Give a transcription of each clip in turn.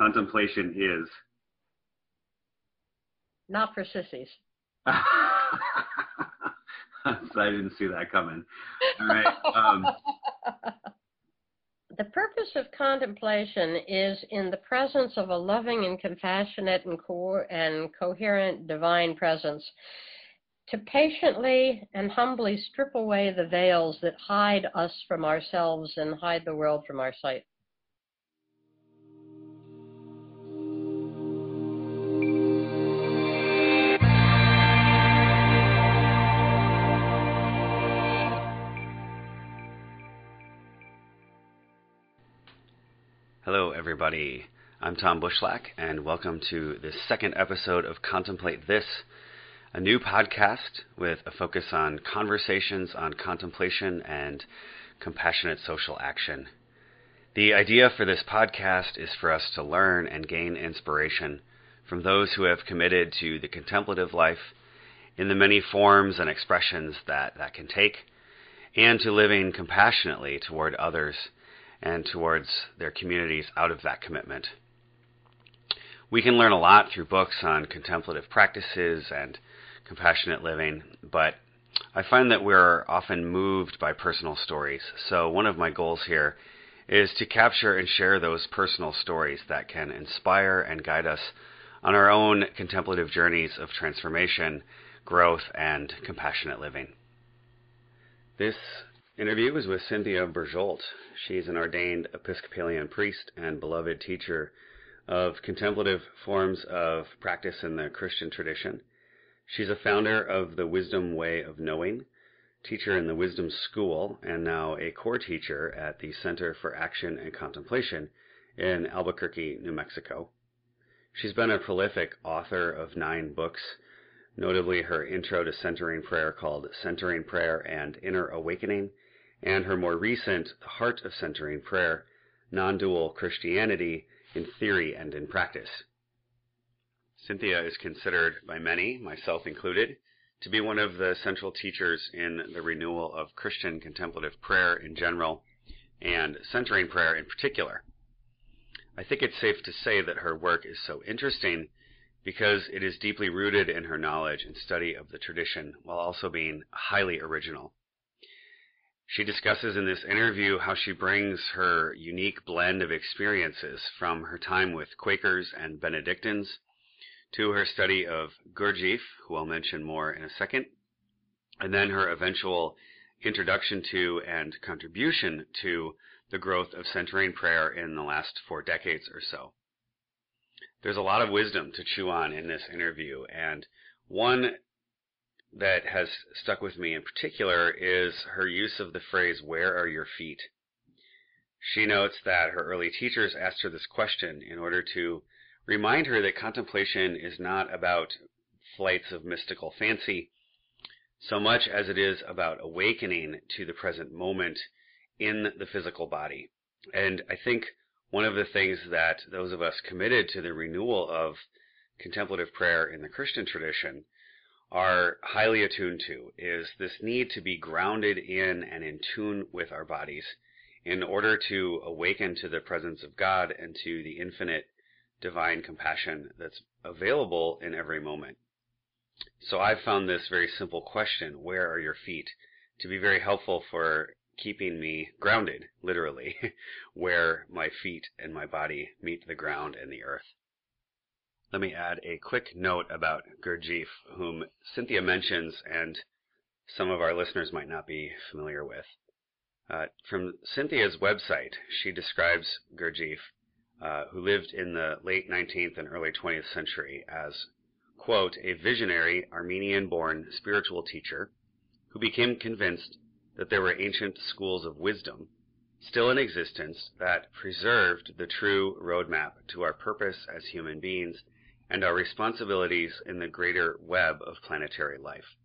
contemplation is? Not for sissies. I didn't see that coming. All right. Um, the purpose of contemplation is in the presence of a loving and compassionate and, co- and coherent divine presence to patiently and humbly strip away the veils that hide us from ourselves and hide the world from our sight. Everybody. I'm Tom Bushlack, and welcome to the second episode of Contemplate This, a new podcast with a focus on conversations on contemplation and compassionate social action. The idea for this podcast is for us to learn and gain inspiration from those who have committed to the contemplative life in the many forms and expressions that that can take, and to living compassionately toward others and towards their communities out of that commitment. We can learn a lot through books on contemplative practices and compassionate living, but I find that we're often moved by personal stories. So, one of my goals here is to capture and share those personal stories that can inspire and guide us on our own contemplative journeys of transformation, growth, and compassionate living. This interview is with Cynthia Bourgeault. She's an ordained Episcopalian priest and beloved teacher of contemplative forms of practice in the Christian tradition. She's a founder of the Wisdom Way of Knowing, teacher in the Wisdom School, and now a core teacher at the Center for Action and Contemplation in Albuquerque, New Mexico. She's been a prolific author of nine books, notably her intro to centering prayer called Centering Prayer and Inner Awakening, and her more recent Heart of Centering Prayer, Non-Dual Christianity in Theory and in Practice. Cynthia is considered by many, myself included, to be one of the central teachers in the renewal of Christian contemplative prayer in general and centering prayer in particular. I think it's safe to say that her work is so interesting because it is deeply rooted in her knowledge and study of the tradition while also being highly original. She discusses in this interview how she brings her unique blend of experiences from her time with Quakers and Benedictines to her study of Gurdjieff, who I'll mention more in a second, and then her eventual introduction to and contribution to the growth of centering prayer in the last four decades or so. There's a lot of wisdom to chew on in this interview, and one that has stuck with me in particular is her use of the phrase, Where are your feet? She notes that her early teachers asked her this question in order to remind her that contemplation is not about flights of mystical fancy so much as it is about awakening to the present moment in the physical body. And I think one of the things that those of us committed to the renewal of contemplative prayer in the Christian tradition are highly attuned to is this need to be grounded in and in tune with our bodies in order to awaken to the presence of God and to the infinite divine compassion that's available in every moment. So I've found this very simple question, where are your feet, to be very helpful for keeping me grounded, literally, where my feet and my body meet the ground and the earth. Let me add a quick note about Gurdjieff, whom Cynthia mentions and some of our listeners might not be familiar with. Uh, from Cynthia's website, she describes Gurdjieff, uh, who lived in the late 19th and early 20th century, as, quote, a visionary Armenian born spiritual teacher who became convinced that there were ancient schools of wisdom still in existence that preserved the true roadmap to our purpose as human beings and our responsibilities in the greater web of planetary life.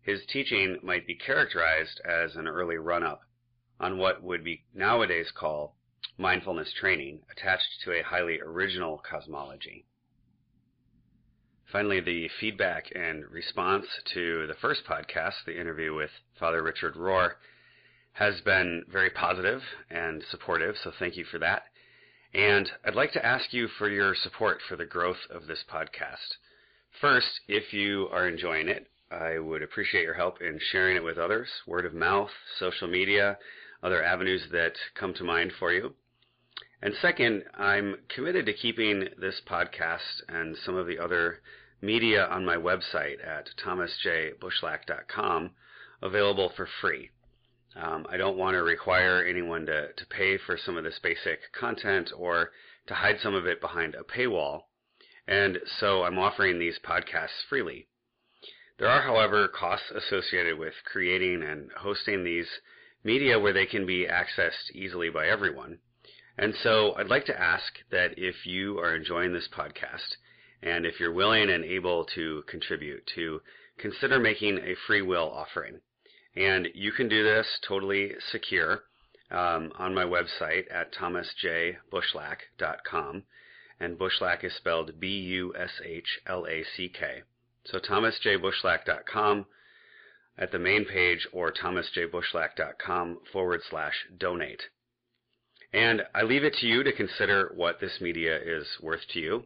His teaching might be characterized as an early run up on what would be nowadays called mindfulness training attached to a highly original cosmology. Finally, the feedback and response to the first podcast, the interview with Father Richard Rohr, has been very positive and supportive, so thank you for that. And I'd like to ask you for your support for the growth of this podcast. First, if you are enjoying it, I would appreciate your help in sharing it with others, word of mouth, social media, other avenues that come to mind for you. And second, I'm committed to keeping this podcast and some of the other media on my website at thomasjbushlack.com available for free. Um, I don't want to require anyone to, to pay for some of this basic content or to hide some of it behind a paywall. And so I'm offering these podcasts freely. There are, however, costs associated with creating and hosting these media where they can be accessed easily by everyone. And so I'd like to ask that if you are enjoying this podcast and if you're willing and able to contribute, to consider making a free will offering. And you can do this totally secure um, on my website at thomasjbushlack.com. And Bushlack is spelled B U S H L A C K. So thomasjbushlack.com at the main page or thomasjbushlack.com forward slash donate. And I leave it to you to consider what this media is worth to you.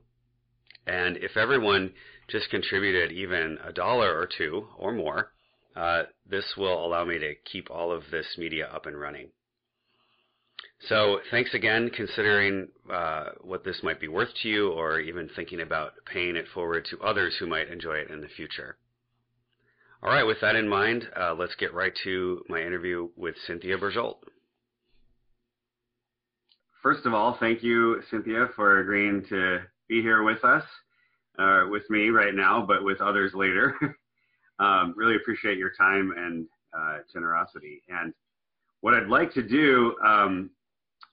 And if everyone just contributed even a dollar or two or more, uh, this will allow me to keep all of this media up and running. So thanks again considering uh, what this might be worth to you or even thinking about paying it forward to others who might enjoy it in the future. All right, with that in mind, uh, let's get right to my interview with Cynthia Bourgeault. First of all, thank you, Cynthia, for agreeing to be here with us, uh, with me right now, but with others later. um, really appreciate your time and uh, generosity. And what I'd like to do um,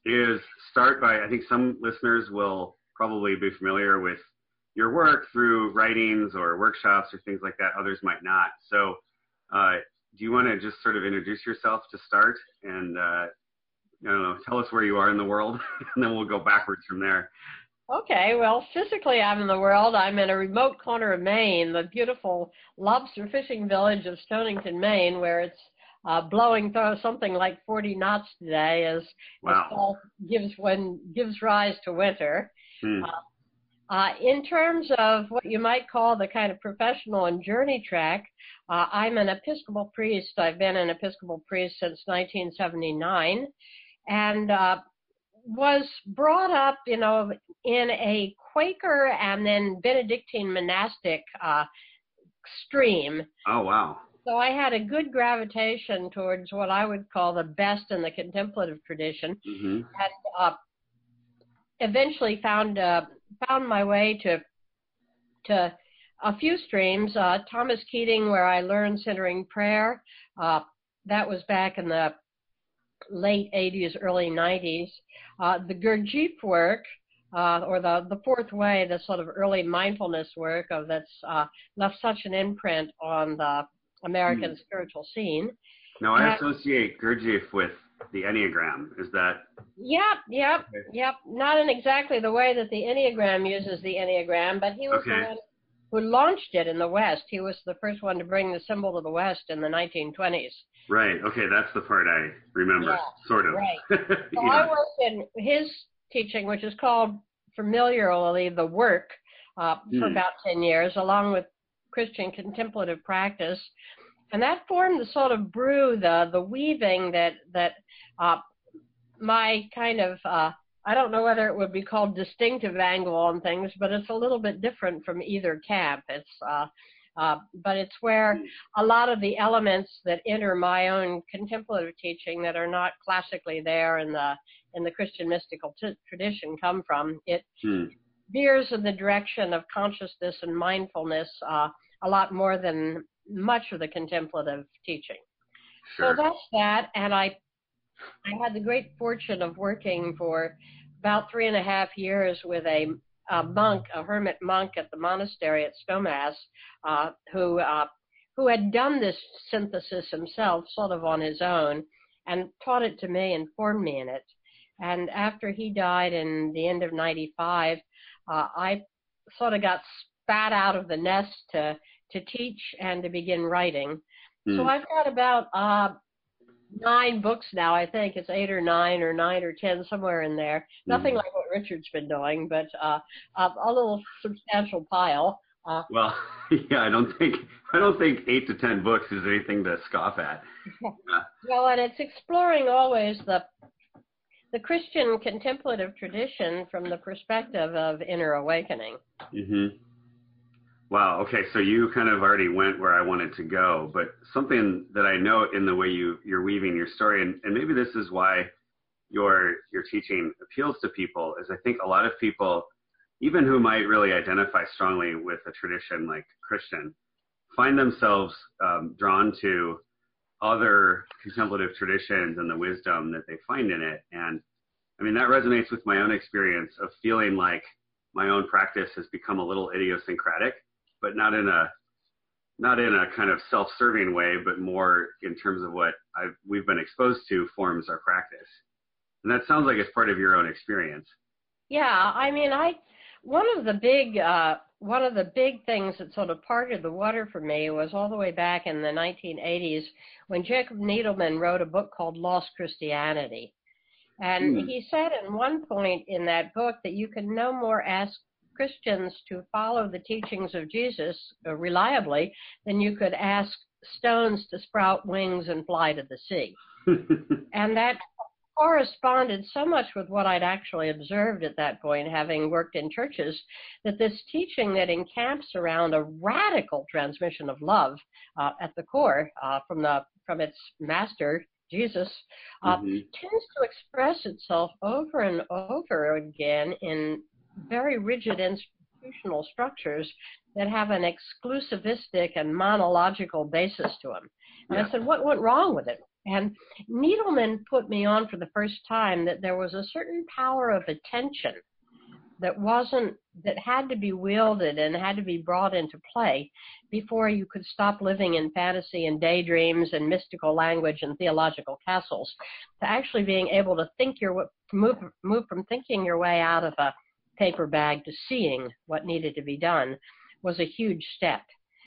is start by, I think some listeners will probably be familiar with your work through writings or workshops or things like that. Others might not. So, uh, do you want to just sort of introduce yourself to start and uh, I don't know, tell us where you are in the world, and then we'll go backwards from there. Okay, well, physically I'm in the world. I'm in a remote corner of Maine, the beautiful lobster fishing village of Stonington, Maine, where it's uh, blowing through something like 40 knots today as, wow. as fall gives when gives rise to winter. Hmm. Uh, uh, in terms of what you might call the kind of professional and journey track, uh, I'm an Episcopal priest. I've been an Episcopal priest since 1979 and uh, was brought up, you know, in a Quaker and then Benedictine monastic uh, stream. Oh, wow. So I had a good gravitation towards what I would call the best in the contemplative tradition, mm-hmm. and uh, eventually found uh, found my way to to a few streams. Uh, Thomas Keating, where I learned centering prayer. Uh, that was back in the late 80s, early 90s. Uh, the Gurdjieff work, uh, or the, the fourth way, the sort of early mindfulness work of that's uh, left such an imprint on the American mm. spiritual scene. Now, I associate Gurdjieff with the Enneagram. Is that? Yep, yep, okay. yep. Not in exactly the way that the Enneagram uses the Enneagram, but he was okay. the one who launched it in the West. He was the first one to bring the symbol to the West in the 1920s. Right. Okay, that's the part I remember, yeah, sort of. Right. so yeah. I worked in his teaching, which is called familiarly the work, uh, for mm. about 10 years, along with Christian contemplative practice. And that formed the sort of brew, the the weaving that that uh, my kind of uh, I don't know whether it would be called distinctive angle on things, but it's a little bit different from either camp. It's uh, uh, but it's where a lot of the elements that enter my own contemplative teaching that are not classically there in the in the Christian mystical t- tradition come from. It hmm. veers in the direction of consciousness and mindfulness uh, a lot more than much of the contemplative teaching. Sure. So that's that, and I I had the great fortune of working for about three and a half years with a a monk, a hermit monk at the monastery at Snowmass, uh, who uh, who had done this synthesis himself, sort of on his own, and taught it to me and formed me in it. And after he died in the end of '95, uh, I sort of got spat out of the nest to to teach and to begin writing. Mm. So I've got about uh, nine books now. I think it's eight or nine or nine or ten somewhere in there. Nothing Mhm. like what Richard's been doing, but uh, a, a little substantial pile. Uh, Well, yeah, I don't think I don't think eight to ten books is anything to scoff at. well, and it's exploring always the the Christian contemplative tradition from the perspective of inner awakening. hmm Wow. Okay, so you kind of already went where I wanted to go, but something that I note in the way you you're weaving your story, and, and maybe this is why your your teaching appeals to people, is I think a lot of people, even who might really identify strongly with a tradition like Christian, find themselves um, drawn to other contemplative traditions and the wisdom that they find in it. And I mean, that resonates with my own experience of feeling like my own practice has become a little idiosyncratic, but not in a not in a kind of self-serving way, but more in terms of what I've, we've been exposed to forms our practice. And that sounds like it's part of your own experience. Yeah, I mean, I one of the big uh, one of the big things that sort of parted the water for me was all the way back in the 1980s when Jacob Needleman wrote a book called Lost Christianity. And Hmm. he said in one point in that book that you can no more ask Christians to follow the teachings of Jesus uh, reliably then you could ask stones to sprout wings and fly to the sea. And that corresponded so much with what I'd actually observed at that point, having worked in churches, that this teaching that encamps around a radical transmission of love uh, at the core uh, from the from its master Jesus uh, Mhm. tends to express itself over and over again in very rigid institutional structures that have an exclusivistic and monological basis to them. And Yeah. I said, what went wrong with it? And Needleman put me on for the first time that there was a certain power of attention that wasn't that had to be wielded and had to be brought into play before you could stop living in fantasy and daydreams and mystical language and theological castles to actually being able to think your move move from thinking your way out of a paper bag to seeing what needed to be done was a huge step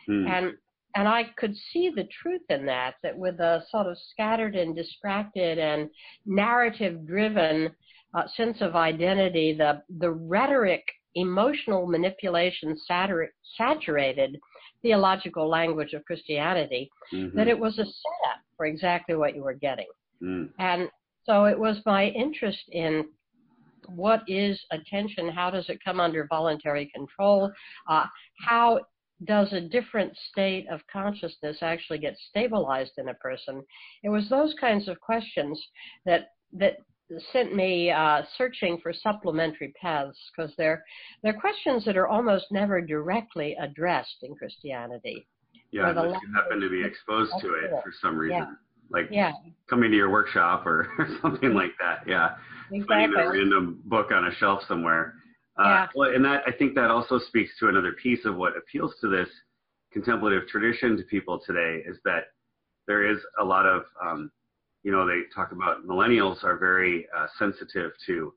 Hmm. and and I could see the truth in that that with a sort of scattered and distracted and narrative driven uh, sense of identity the the rhetoric emotional manipulation satur- saturated theological language of Christianity Mhm. that it was a setup for exactly what you were getting Mm. and so it was my interest in what is attention? How does it come under voluntary control? Uh, how does a different state of consciousness actually get stabilized in a person? It was those kinds of questions that that sent me uh, searching for supplementary paths because they're they're questions that are almost never directly addressed in Christianity. Yeah, unless you happen to be exposed to it for some reason, Yeah. Like Yeah, coming to your workshop or, or something like that. Yeah. finding a random book on a shelf somewhere. Uh, Yeah. well, and that I think that also speaks to another piece of what appeals to this contemplative tradition to people today is that there is a lot of, um, you know, they talk about millennials are very uh, sensitive to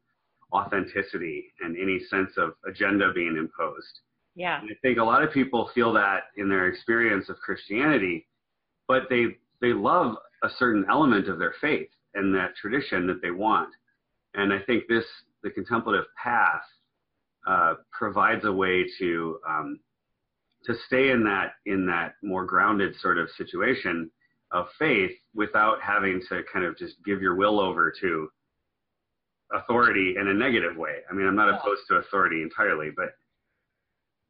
authenticity and any sense of agenda being imposed. Yeah, And I think a lot of people feel that in their experience of Christianity, but they they love a certain element of their faith and that tradition that they want. And I think this the contemplative path uh, provides a way to um, to stay in that in that more grounded sort of situation of faith without having to kind of just give your will over to authority in a negative way. I mean, I'm not opposed to authority entirely, but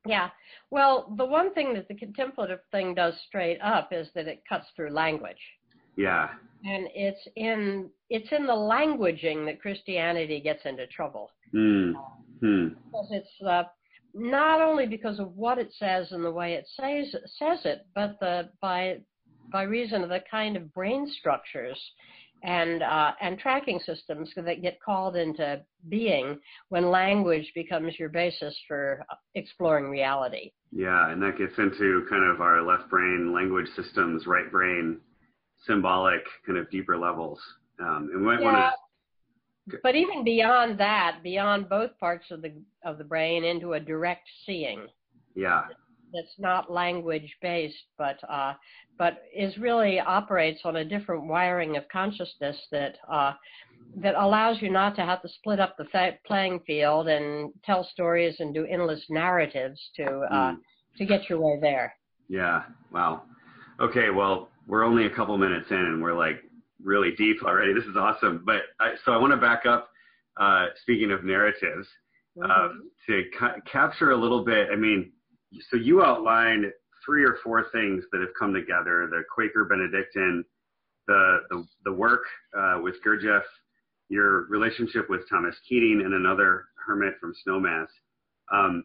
Yeah. Well, the one thing that the contemplative thing does straight up is that it cuts through language. Yeah, And it's in it's in the languaging that Christianity gets into trouble. Hmm. Hmm. Because it's uh, not only because of what it says and the way it says says it, but the by by reason of the kind of brain structures and uh, and tracking systems that get called into being when language becomes your basis for exploring reality. Yeah, and that gets into kind of our left brain language systems, right brain symbolic kind of deeper levels. Um, and we might want Yeah. to. But even beyond that, beyond both parts of the of the brain into a direct seeing. Yeah. that's not language based, but uh, but is really operates on a different wiring of consciousness that uh, that allows you not to have to split up the fa- playing field and tell stories and do endless narratives to uh, mm. to get your way there. Yeah. Wow. Okay. Well, we're only a couple minutes in, and we're like really deep already. This is awesome. But I, so I want to back up. Uh, speaking of narratives, mm-hmm. uh, to ca- capture a little bit. I mean, so you outlined three or four things that have come together: the Quaker Benedictine, the the, the work uh, with Gurdjieff, your relationship with Thomas Keating, and another hermit from Snowmass. Um,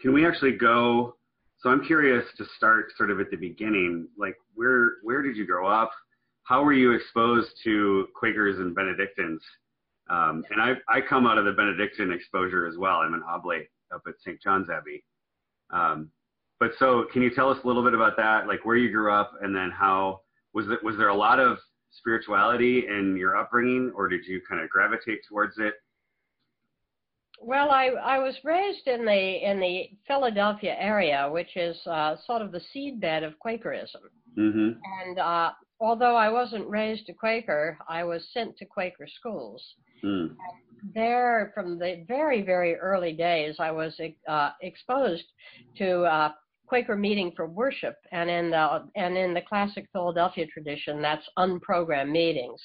can we actually go? So I'm curious to start sort of at the beginning. Like, where where did you grow up? How were you exposed to Quakers and Benedictines? Um, and I, I come out of the Benedictine exposure as well. I'm an oblate up at St. John's Abbey. Um, but so, can you tell us a little bit about that, like where you grew up, and then how was it? Was there a lot of spirituality in your upbringing, or did you kind of gravitate towards it? Well, I I was raised in the in the Philadelphia area, which is uh, sort of the seedbed of Quakerism. Mm-hmm. And uh, although I wasn't raised a Quaker, I was sent to Quaker schools. Mm. There, from the very very early days, I was uh, exposed to uh, Quaker meeting for worship, and in the and in the classic Philadelphia tradition, that's unprogrammed meetings.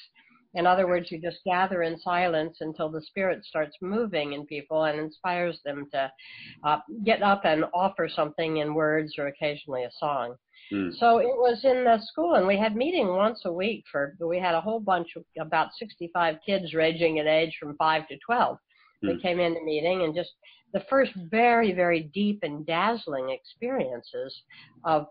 In other words, you just gather in silence until the spirit starts moving in people and inspires them to uh, get up and offer something in words or occasionally a song. Mm. So it was in the school, and we had meeting once a week. For we had a whole bunch of about 65 kids ranging in age from five to 12. Mm. They came into meeting and just the first very, very deep and dazzling experiences of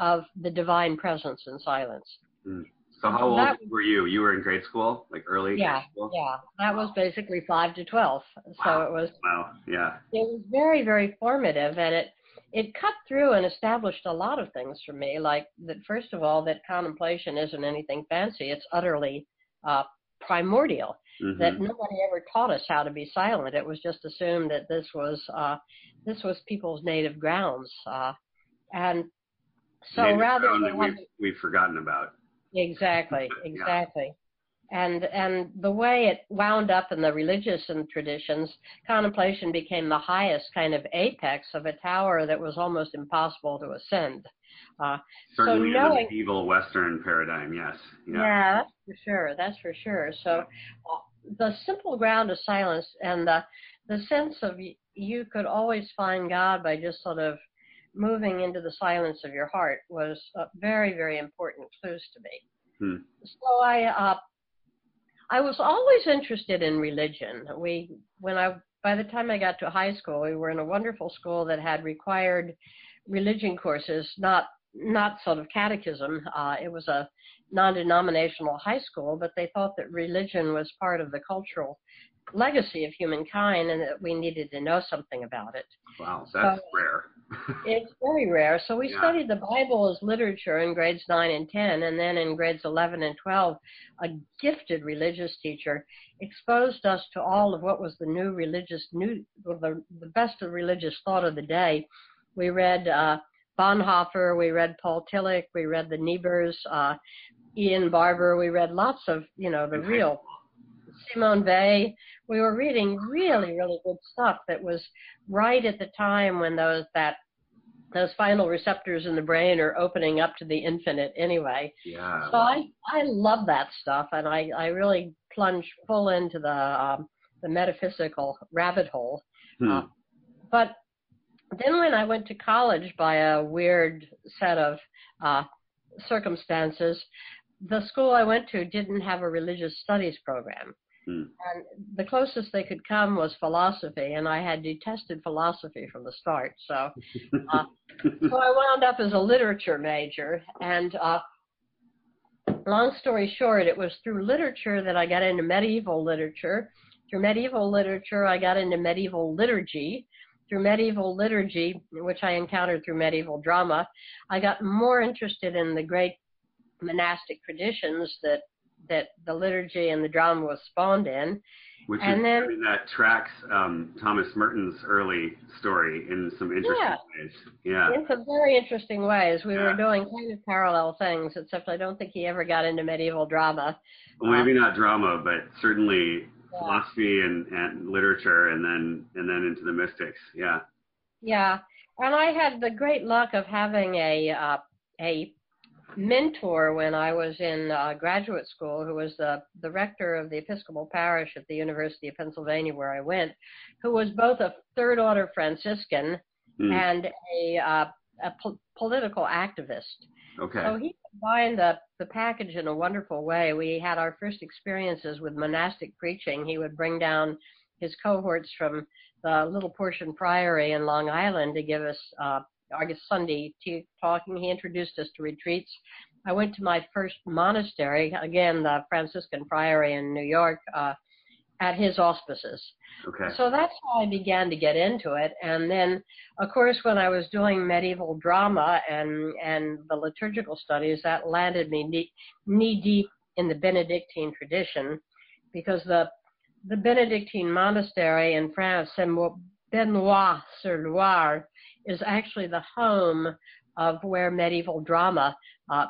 of the divine presence in silence. Mm. So how old that, were you? You were in grade school, like early? Yeah, yeah. That was basically five to twelve. So wow. it was. Wow. Yeah. It was very, very formative, and it it cut through and established a lot of things for me. Like that, first of all, that contemplation isn't anything fancy. It's utterly uh, primordial mm-hmm. that nobody ever taught us how to be silent. It was just assumed that this was uh, this was people's native grounds, uh, and so native rather than we've, we've forgotten about. Exactly, exactly. yeah. And and the way it wound up in the religious and traditions, contemplation became the highest kind of apex of a tower that was almost impossible to ascend. Uh, Certainly so knowing, in the medieval Western paradigm, yes. Yeah. yeah, that's for sure. That's for sure. So uh, the simple ground of silence and the the sense of you could always find God by just sort of moving into the silence of your heart was uh, very very important clues to me. Hmm. So I uh, I was always interested in religion. We when I by the time I got to high school, we were in a wonderful school that had required religion courses, not not sort of catechism. Uh, it was a non-denominational high school, but they thought that religion was part of the cultural legacy of humankind and that we needed to know something about it. Wow, that's so rare. It's very rare. So we yeah. studied the Bible as literature in grades 9 and 10, and then in grades 11 and 12, a gifted religious teacher exposed us to all of what was the new religious, new, the, the best of religious thought of the day. We read uh, Bonhoeffer, we read Paul Tillich, we read the Niebuhrs, uh, Ian Barbour, we read lots of, you know, the real Simone Weil. We were reading really, really good stuff that was right at the time when those that those final receptors in the brain are opening up to the infinite anyway. Yeah. So I I love that stuff, and I I really plunge full into the um, the metaphysical rabbit hole. Hmm. Uh, but then when I went to college by a weird set of uh, circumstances, the school I went to didn't have a religious studies program. Hmm. And the closest they could come was philosophy, and I had detested philosophy from the start. So, uh, so I wound up as a literature major. And uh, long story short, it was through literature that I got into medieval literature. Through medieval literature, I got into medieval liturgy. Through medieval liturgy, which I encountered through medieval drama, I got more interested in the great monastic traditions that that the liturgy and the drama was spawned in. Which and is, then, I mean, that tracks um, Thomas Merton's early story in some interesting Yeah. ways. Yeah. in some very interesting ways, we were doing kind of parallel things, except I don't think he ever got into medieval drama. Well, maybe not drama, but certainly Yeah. philosophy and, and literature, and then and then into the mystics. Yeah. Yeah, and I had the great luck of having a uh, a mentor when I was in uh, graduate school, who was the the rector of the Episcopal parish at the University of Pennsylvania, where I went, who was both a third order Franciscan Hmm. and a uh, a po- political activist. Okay. So he combined the, the package in a wonderful way. We had our first experiences with monastic preaching. He would bring down his cohorts from the Little Portion Priory in Long Island to give us uh, August Sunday talking. He introduced us to retreats. I went to my first monastery, again, the Franciscan Priory in New York, uh, at his auspices. okay. So that's how I began to get into it. And then, of course, when I was doing medieval drama and and the liturgical studies, that landed me knee, knee deep in the Benedictine tradition, because the the Benedictine monastery in France, Benoit-sur-Loire, is actually the home of where medieval drama uh,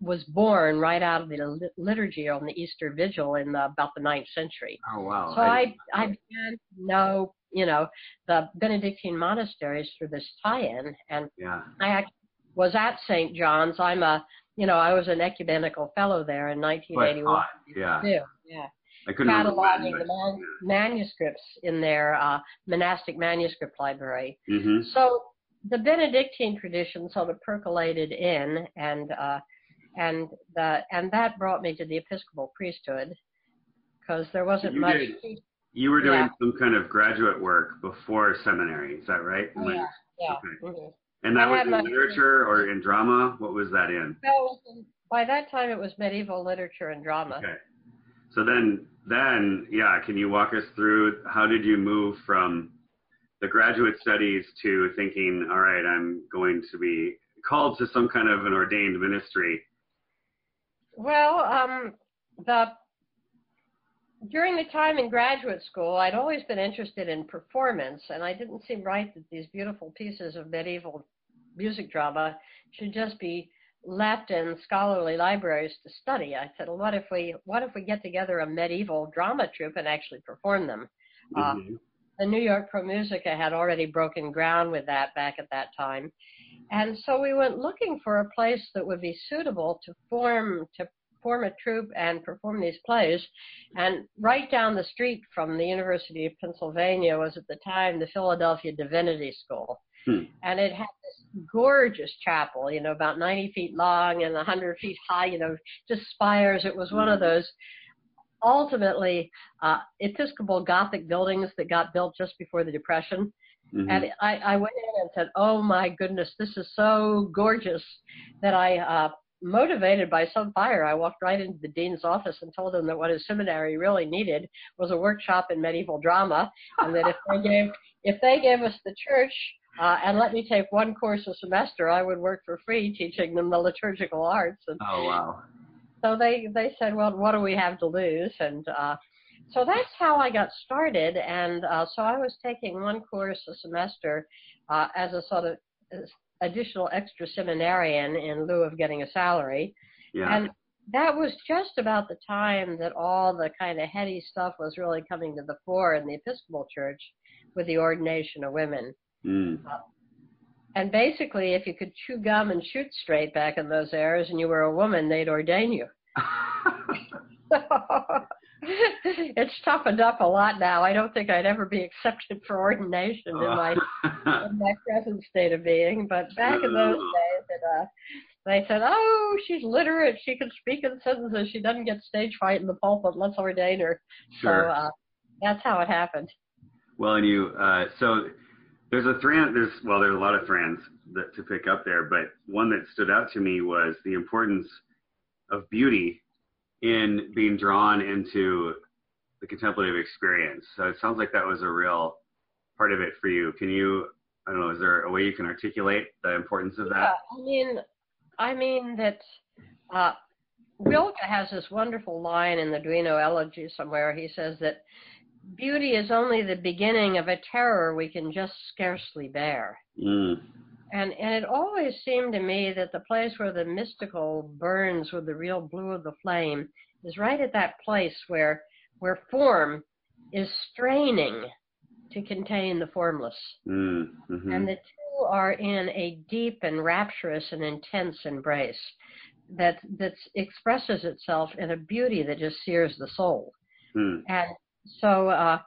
was born right out of the liturgy on the Easter Vigil in the, about the ninth century. oh wow. So I, I began to know, you know, the Benedictine monasteries through this tie-in, and yeah. I actually was at St. John's. I'm a, you know, I was an ecumenical fellow there in What I 1981. Yeah. Yeah, I couldn't remember cataloging the man- manuscripts in their uh, monastic manuscript library. but, hmm So the Benedictine tradition sort of percolated in, and uh, and the and that brought me to the Episcopal priesthood because there wasn't You much. did. You were doing Yeah. some kind of graduate work before seminary. Is that right? Oh, yeah, yeah. Okay. mhm. And that I was in literature or in drama? What was that in? That was in- by that time, it was medieval literature and drama. Okay. So then, then, yeah, can you walk us through how did you move from the graduate studies to thinking, all right, I'm going to be called to some kind of an ordained ministry? Well, um, the during the time in graduate school, I'd always been interested in performance, and I didn't seem right that these beautiful pieces of medieval music drama should just be left in scholarly libraries to study. I said, well, what if we what if we get together a medieval drama troupe and actually perform them? Uh, Mhm. the New York Pro Musica had already broken ground with that back at that time. And so we went looking for a place that would be suitable to form to form a troupe and perform these plays. And right down the street from the University of Pennsylvania was at the time the Philadelphia Divinity School. Hmm. And it had this gorgeous chapel, you know, about 90 feet long and 100 feet high, you know, just spires. It was one of those ultimately uh, Episcopal Gothic buildings that got built just before the Depression. Mhm. And I, I went in and said, "Oh my goodness, this is so gorgeous!" That I, uh, motivated by some fire, I walked right into the dean's office and told him that what his seminary really needed was a workshop in medieval drama, and that if they gave if they gave us the church uh, and let me take one course a semester, I would work for free teaching them the liturgical arts. And oh, wow. so they they said, well, what do we have to lose? And uh, so that's how I got started. And uh, so I was taking one course a semester uh, as a sort of additional extra seminarian in lieu of getting a salary. Yeah. And that was just about the time that all the kind of heady stuff was really coming to the fore in the Episcopal Church with the ordination of women. Mm. And basically, if you could chew gum and shoot straight back in those eras and you were a woman, they'd ordain you. it's toughened up a lot now. I don't think I'd ever be accepted for ordination in my in my present state of being. But back in those days, it, uh, they said, "Oh, she's literate. She can speak in sentences. She doesn't get stage fright in the pulpit. Let's ordain her." Sure. So uh, that's how it happened. Well, and you, uh, so there's a thread, there's, well, there's a lot of threads that to pick up there, but one that stood out to me was the importance of beauty in being drawn into the contemplative experience. So it sounds like that was a real part of it for you. Can you, I don't know, is there a way you can articulate the importance of Yeah, that? I mean, I mean that uh, has this wonderful line in the Duino Elegy somewhere. He says that beauty is only the beginning of a terror we can just scarcely bear. Mm. And and it always seemed to me that the place where the mystical burns with the real blue of the flame is right at that place where where form is straining to contain the formless. Mm. hmm And the two are in a deep and rapturous and intense embrace that that expresses itself in a beauty that just sears the soul. Mm. And so uh,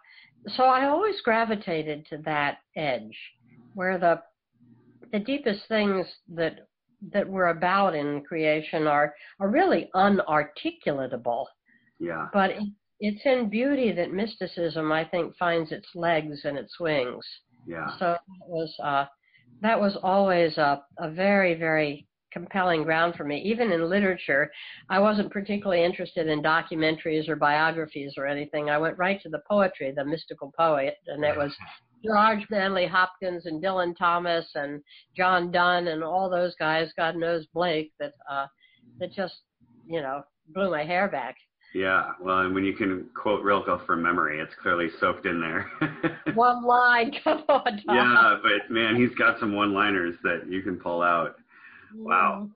so I always gravitated to that edge where the the deepest things that that we're about in creation are are really unarticulatable Yeah. but it, it's in beauty that mysticism i think finds its legs and its wings Yeah. so that was uh that was always a, a very very compelling ground for me even in literature i wasn't particularly interested in documentaries or biographies or anything i went right to the poetry the mystical poet and it was George Manley Hopkins and Dylan Thomas and John Donne and all those guys, God knows Blake, that uh, that just you know blew my hair back. Yeah. Well, and when you can quote Rilke from memory, it's clearly soaked in there. One line, come on. Tom. yeah, but man, he's got some one-liners that you can pull out. Wow.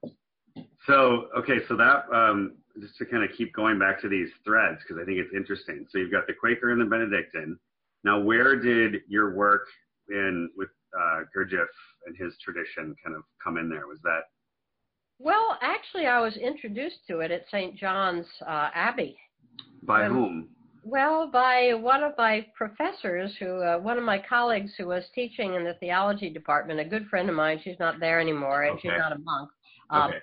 So, okay, so that um, just to kind of keep going back to these threads because I think it's interesting. So you've got the Quaker and the Benedictine. Now, where did your work in with uh, Gurdjieff and his tradition kind of come in there? Was that Well, actually, I was introduced to it at St. John's uh, Abbey. by Um, whom? Well, by one of my professors, who uh, one of my colleagues who was teaching in the theology department, a good friend of mine. She's not there anymore, and she's not a monk. Um, Okay.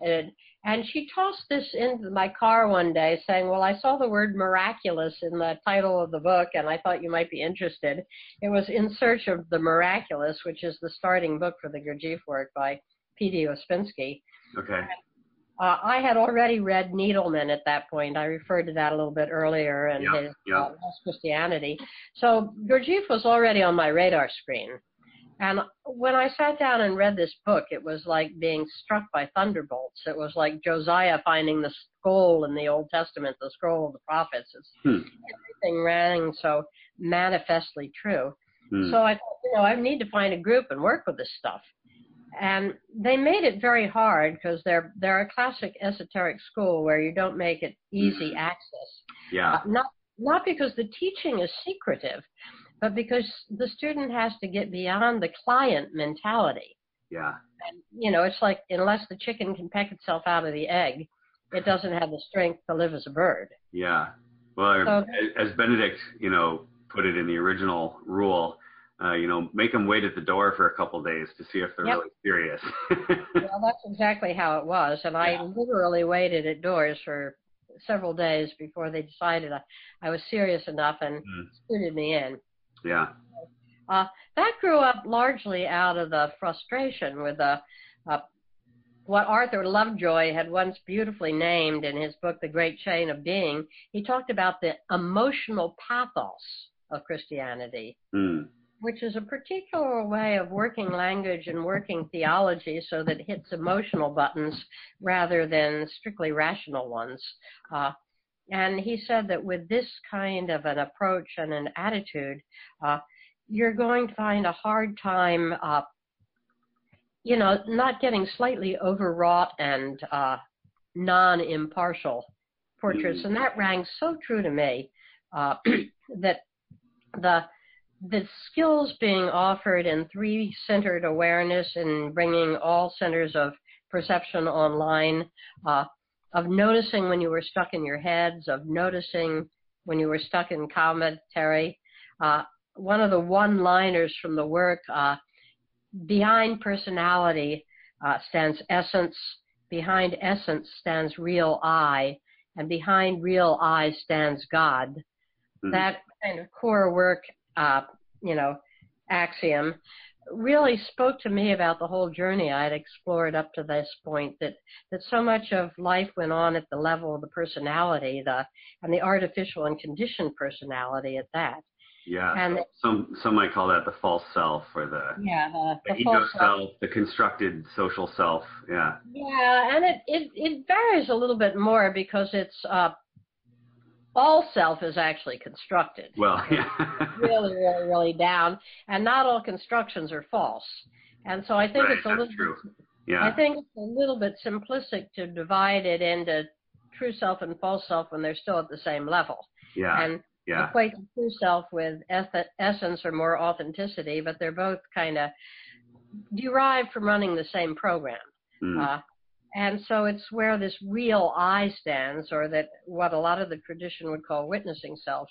And, and she tossed this into my car one day saying, Well, I saw the word miraculous in the title of the book, and I thought you might be interested. It was In Search of the Miraculous, which is the starting book for the Gurdjieff work by P.D. Ouspensky. Okay. Uh, I had already read Needleman at that point. I referred to that a little bit earlier and Yeah, his yeah. Uh, Lost Christianity. So Gurdjieff was already on my radar screen. And when I sat down and read this book, it was like being struck by thunderbolts. It was like Josiah finding the scroll in the Old Testament, the scroll of the prophets. It's, Hmm. Everything rang so manifestly true. Hmm. So I thought, you know, I need to find a group and work with this stuff. And they made it very hard because they're they're a classic esoteric school where you don't make it easy access. yeah. Uh, not not because the teaching is secretive, but because the student has to get beyond the client mentality. Yeah. And you know, it's like unless the chicken can peck itself out of the egg, it doesn't have the strength to live as a bird. Yeah. Well, So- as Benedict, you know, put it in the original rule, uh, you know, make them wait at the door for a couple days to see if they're Yep. really serious. Well, that's exactly how it was, and I literally waited at doors for several days before they decided I, I was serious enough and Mm. scooted me in. yeah. Uh, that grew up largely out of the frustration with the uh, what Arthur Lovejoy had once beautifully named in his book The Great Chain of Being. He talked about the emotional pathos of Christianity, Mm. Which is a particular way of working language and working theology so that it hits emotional buttons rather than strictly rational ones. Uh, and he said that with this kind of an approach and an attitude, uh, you're going to find a hard time, uh, you know, not getting slightly overwrought and uh, non-impartial portraits. Mhm. And that rang so true to me uh, that the the skills being offered in three-centered awareness and bringing all centers of perception online, uh, of noticing when you were stuck in your heads, of noticing when you were stuck in commentary. Uh, one of the one-liners from the work, uh, behind personality uh, stands essence, behind essence stands real I, and behind real I stands God Mhm. that kind of core work, uh, you know, axiom really spoke to me about the whole journey I had explored up to this point. That that so much of life went on at the level of the personality, the and the artificial and conditioned personality at that. Yeah. And some some might call that the false self or the, yeah, the, the the ego self. self, the constructed social self. Yeah. Yeah, and it, it, it varies a little bit more because it's uh, all self is actually constructed. Well, yeah. Really, really, really down, and not all constructions are false. And so I think right, it's a little. True. Yeah. I think it's a little bit simplistic to divide it into true self and false self when they're still at the same level. Yeah. And yeah. equate true self with essence or more authenticity, but they're both kind of derived from running the same program. Mm. Uh, and so it's where this real I stands, or that what a lot of the tradition would call witnessing self,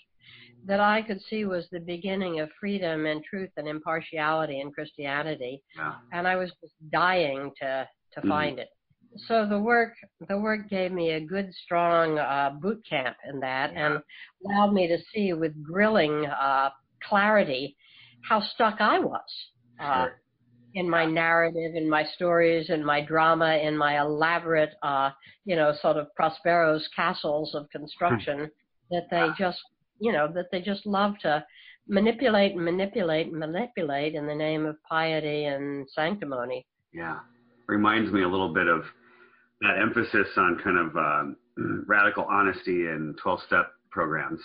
that I could see was the beginning of freedom and truth and impartiality in Christianity. Yeah. And I was just dying to to Mhm. find it. So the work the work gave me a good strong uh, boot camp in that, and allowed me to see with grilling uh, clarity how stuck I was. Uh, Sure. in my narrative, in my stories, in my drama, in my elaborate, uh, you know, sort of Prospero's castles of construction that they just, you know, that they just love to manipulate and manipulate and manipulate in the name of piety and sanctimony. Yeah. Reminds me a little bit of that emphasis on kind of um, radical honesty in 12 step programs.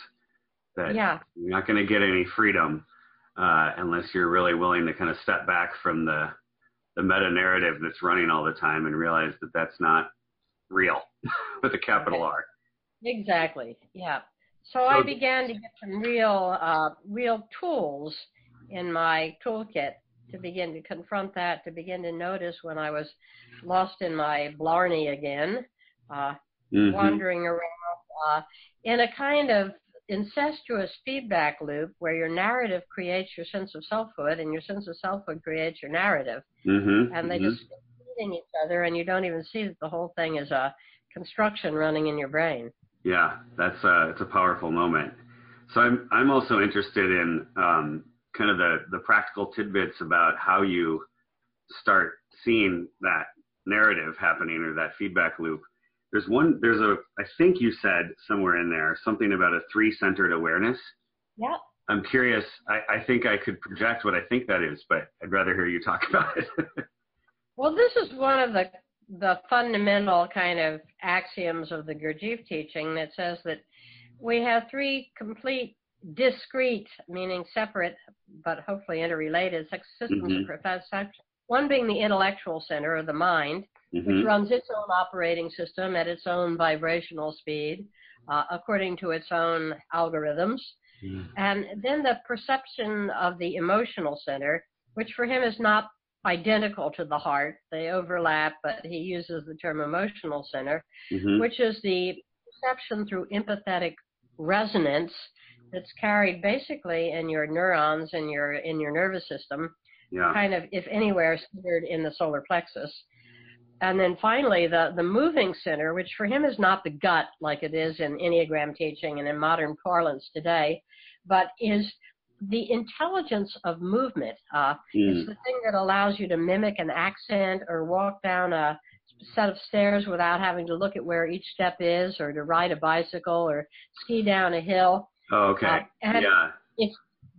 That Yeah, you're not going to get any freedom uh, unless you're really willing to kind of step back from the the meta narrative that's running all the time and realize that that's not real with a capital R. exactly. Yeah. So So- I began to get some real, uh, real tools in my toolkit to begin to confront that, to begin to notice when I was lost in my blarney again, uh, Mhm. wandering around uh, in a kind of incestuous feedback loop where your narrative creates your sense of selfhood and your sense of selfhood creates your narrative Mhm. and they Mhm. just keep feeding each other and you don't even see that the whole thing is a construction running in your brain Yeah, that's a it's a powerful moment. So I'm I'm also interested in um, kind of the the practical tidbits about how you start seeing that narrative happening or that feedback loop. There's one there's a I think you said somewhere in there something about a three centered awareness. yeah I'm curious. I, I think I could project what I think that is, but I'd rather hear you talk about it. well this is one of the the fundamental kind of axioms of the Gurdjieff teaching that says that we have three complete discrete, meaning separate, but hopefully interrelated systems Mhm. of perception. One being the intellectual center or the mind, which Mhm. runs its own operating system at its own vibrational speed, uh, according to its own algorithms. And then the perception of the emotional center, which for him is not identical to the heart. They overlap, but he uses the term emotional center, Mhm. which is the perception through empathetic resonance that's carried basically in your neurons in your in your nervous system Yeah. kind of, if anywhere, centered in the solar plexus. And then finally, the, the moving center, which for him is not the gut like it is in Enneagram teaching and in modern parlance today, but is the intelligence of movement. Uh, Mm. It's the thing that allows you to mimic an accent or walk down a set of stairs without having to look at where each step is or to ride a bicycle or ski down a hill. Oh, okay. Uh, and yeah.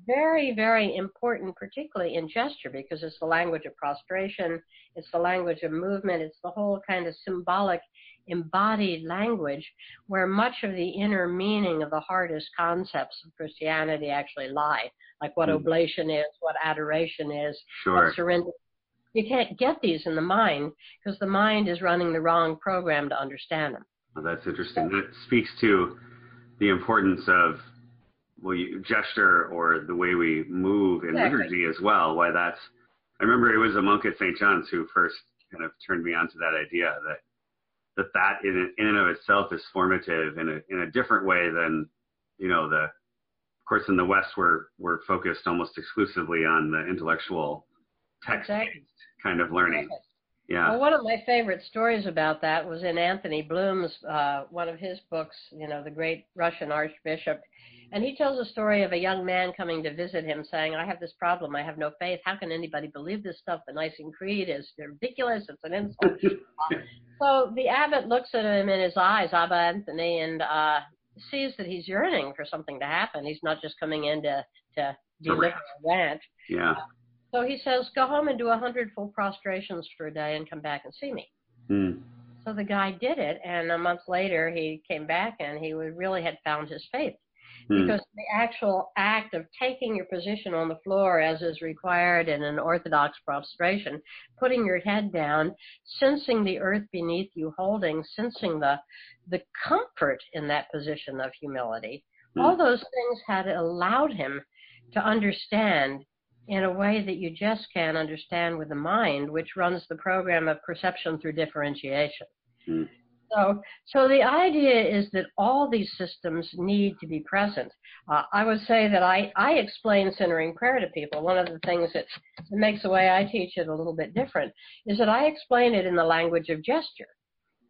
very, very important, particularly in gesture, because it's the language of prostration, it's the language of movement, it's the whole kind of symbolic, embodied language where much of the inner meaning of the hardest concepts of Christianity actually lie, like what Mm. oblation is, what adoration is, Sure. what surrender. You can't get these in the mind because the mind is running the wrong program to understand them. Well, that's interesting. That speaks to the importance of well, you, gesture or the way we move in Exactly. liturgy as well. Why that's I remember it was a monk at St. John's who first kind of turned me on to that idea that that that in, in and of itself is formative in a in a different way than you know the of course in the West we're we're focused almost exclusively on the intellectual text based Exactly. kind of learning. Yeah. Well, one of my favorite stories about that was in Anthony Bloom's uh, one of his books, you know, the great Russian Archbishop, and he tells a story of a young man coming to visit him, saying, "I have this problem. I have no faith. How can anybody believe this stuff? The Nicene Creed is ridiculous. It's an insult." so the abbot looks at him in his eyes, Abba Anthony, and uh, sees that he's yearning for something to happen. He's not just coming in to to deliver a rant. yeah. So he says, "Go home and do a hundred full prostrations for a day, and come back and see me." Mm. So the guy did it, and a month later he came back and he really had found his faith. Hmm. Because the actual act of taking your position on the floor as is required in an orthodox prostration, putting your head down, sensing the earth beneath you holding, sensing the the comfort in that position of humility, hmm. all those things had allowed him to understand in a way that you just can't understand with the mind, which runs the program of perception through differentiation. Mm. So, so the idea is that all these systems need to be present. Uh, I would say that I, I explain centering prayer to people. One of the things that makes the way I teach it a little bit different is that I explain it in the language of gesture.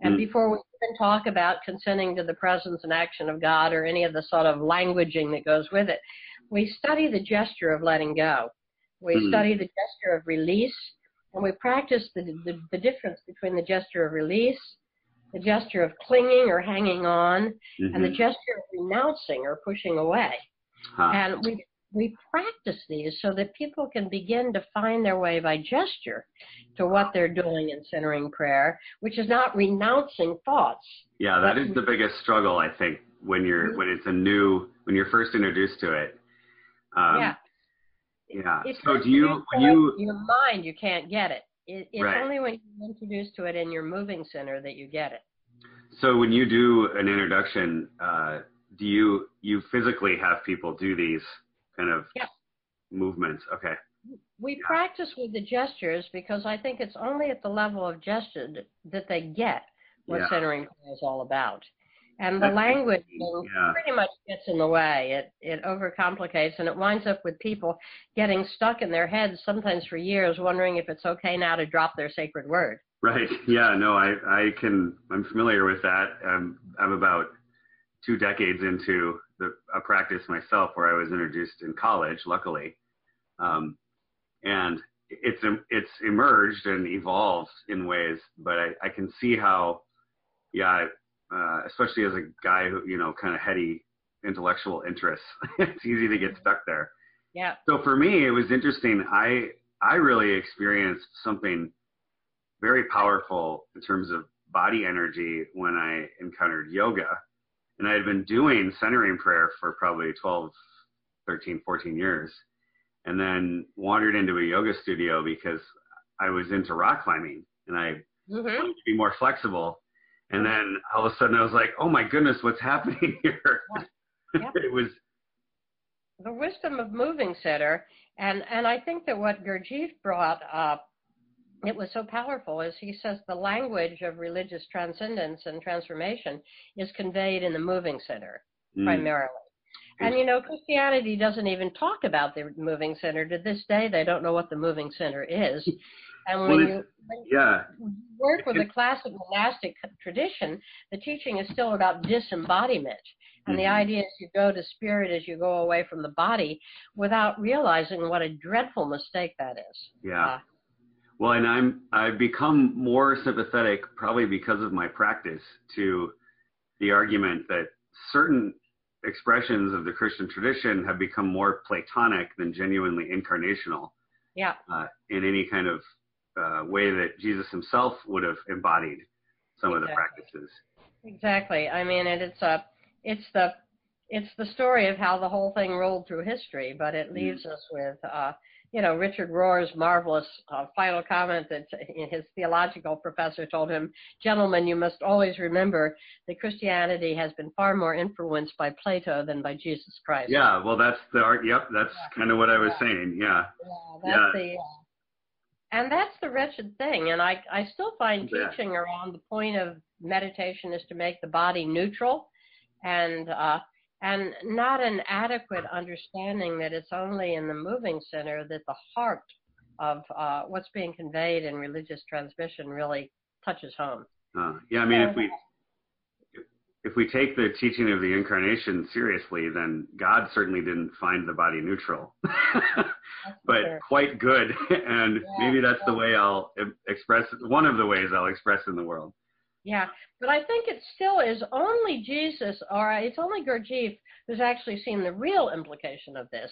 And mm. before we even talk about consenting to the presence and action of God or any of the sort of languaging that goes with it, we study the gesture of letting go. We mm. study the gesture of release, and we practice the, the, the, difference between the gesture of release, the gesture of clinging or hanging on, mm-hmm. and the mm-hmm. gesture of renouncing or pushing away. Huh. And we we practice these so that people can begin to find their way by gesture to what they're doing in centering prayer, which is not renouncing thoughts. Yeah, that is the biggest struggle I think when you're mm-hmm. when it's a new when you're first introduced to it. Um, yeah. Yeah. It's so do you when you your mind you can't get it. it it's right. only when you're introduced to it in your moving center that you get it. So when you do an introduction, uh, do you you physically have people do these kind of yeah. movements? Okay. We yeah. practice with the gestures because I think it's only at the level of gesture that they get what yeah. centering is all about and the language yeah. pretty much gets in the way. It it overcomplicates, and it winds up with people getting stuck in their heads sometimes for years, wondering if it's okay now to drop their sacred word. Right. Yeah. No. I I can. I'm familiar with that. I'm I'm about two decades into the a practice myself, where I was introduced in college, luckily, um, and it's it's emerged and evolved in ways, but I, I can see how, yeah, uh, especially as a guy who you know kind of heady intellectual interests. it's easy to get stuck there. Yeah. So for me, it was interesting. I I really experienced something very powerful in terms of body energy when I encountered yoga. And I had been doing centering prayer for probably 12, 13, 14 years. And then wandered into a yoga studio because I was into rock climbing and I mm-hmm. wanted to be more flexible. And then all of a sudden I was like, oh my goodness, what's happening here? It was the wisdom of moving center. And, and I think that what Gurdjieff brought up, it was so powerful, is he says the language of religious transcendence and transformation is conveyed in the moving center mm. primarily. And you know, Christianity doesn't even talk about the moving center. To this day, they don't know what the moving center is. And when, well, you, when yeah. you work with the classic monastic tradition, the teaching is still about disembodiment. And mm-hmm. the idea is you go to spirit as you go away from the body without realizing what a dreadful mistake that is. Yeah. Uh, well, and I'm I've become more sympathetic, probably because of my practice, to the argument that certain expressions of the Christian tradition have become more Platonic than genuinely incarnational. Yeah. Uh, in any kind of uh, way that Jesus himself would have embodied some exactly. of the practices. Exactly. I mean, it, it's a, it's the, it's the story of how the whole thing rolled through history, but it mm-hmm. leaves mm. us with, uh, you know, Richard Rohr's marvelous uh, final comment that his theological professor told him, gentlemen, you must always remember that Christianity has been far more influenced by Plato than by Jesus Christ. Yeah, well, that's the art. Yep, that's yeah. kind of what I was yeah. saying. Yeah. Yeah, that's yeah. the. Uh, and that's the wretched thing. And I, I still find yeah. teaching around the point of meditation is to make the body neutral and, uh, and not an adequate understanding that it's only in the moving center that the heart of uh, what's being conveyed in religious transmission really touches home. Uh, yeah, I mean, if we if we take the teaching of the incarnation seriously, then God certainly didn't find the body neutral, but sure. quite good. And yeah, maybe that's yeah. the way I'll express one of the ways I'll express in the world. Yeah, but I think it still is only Jesus, or it's only Gurdjieff who's actually seen the real implication of this.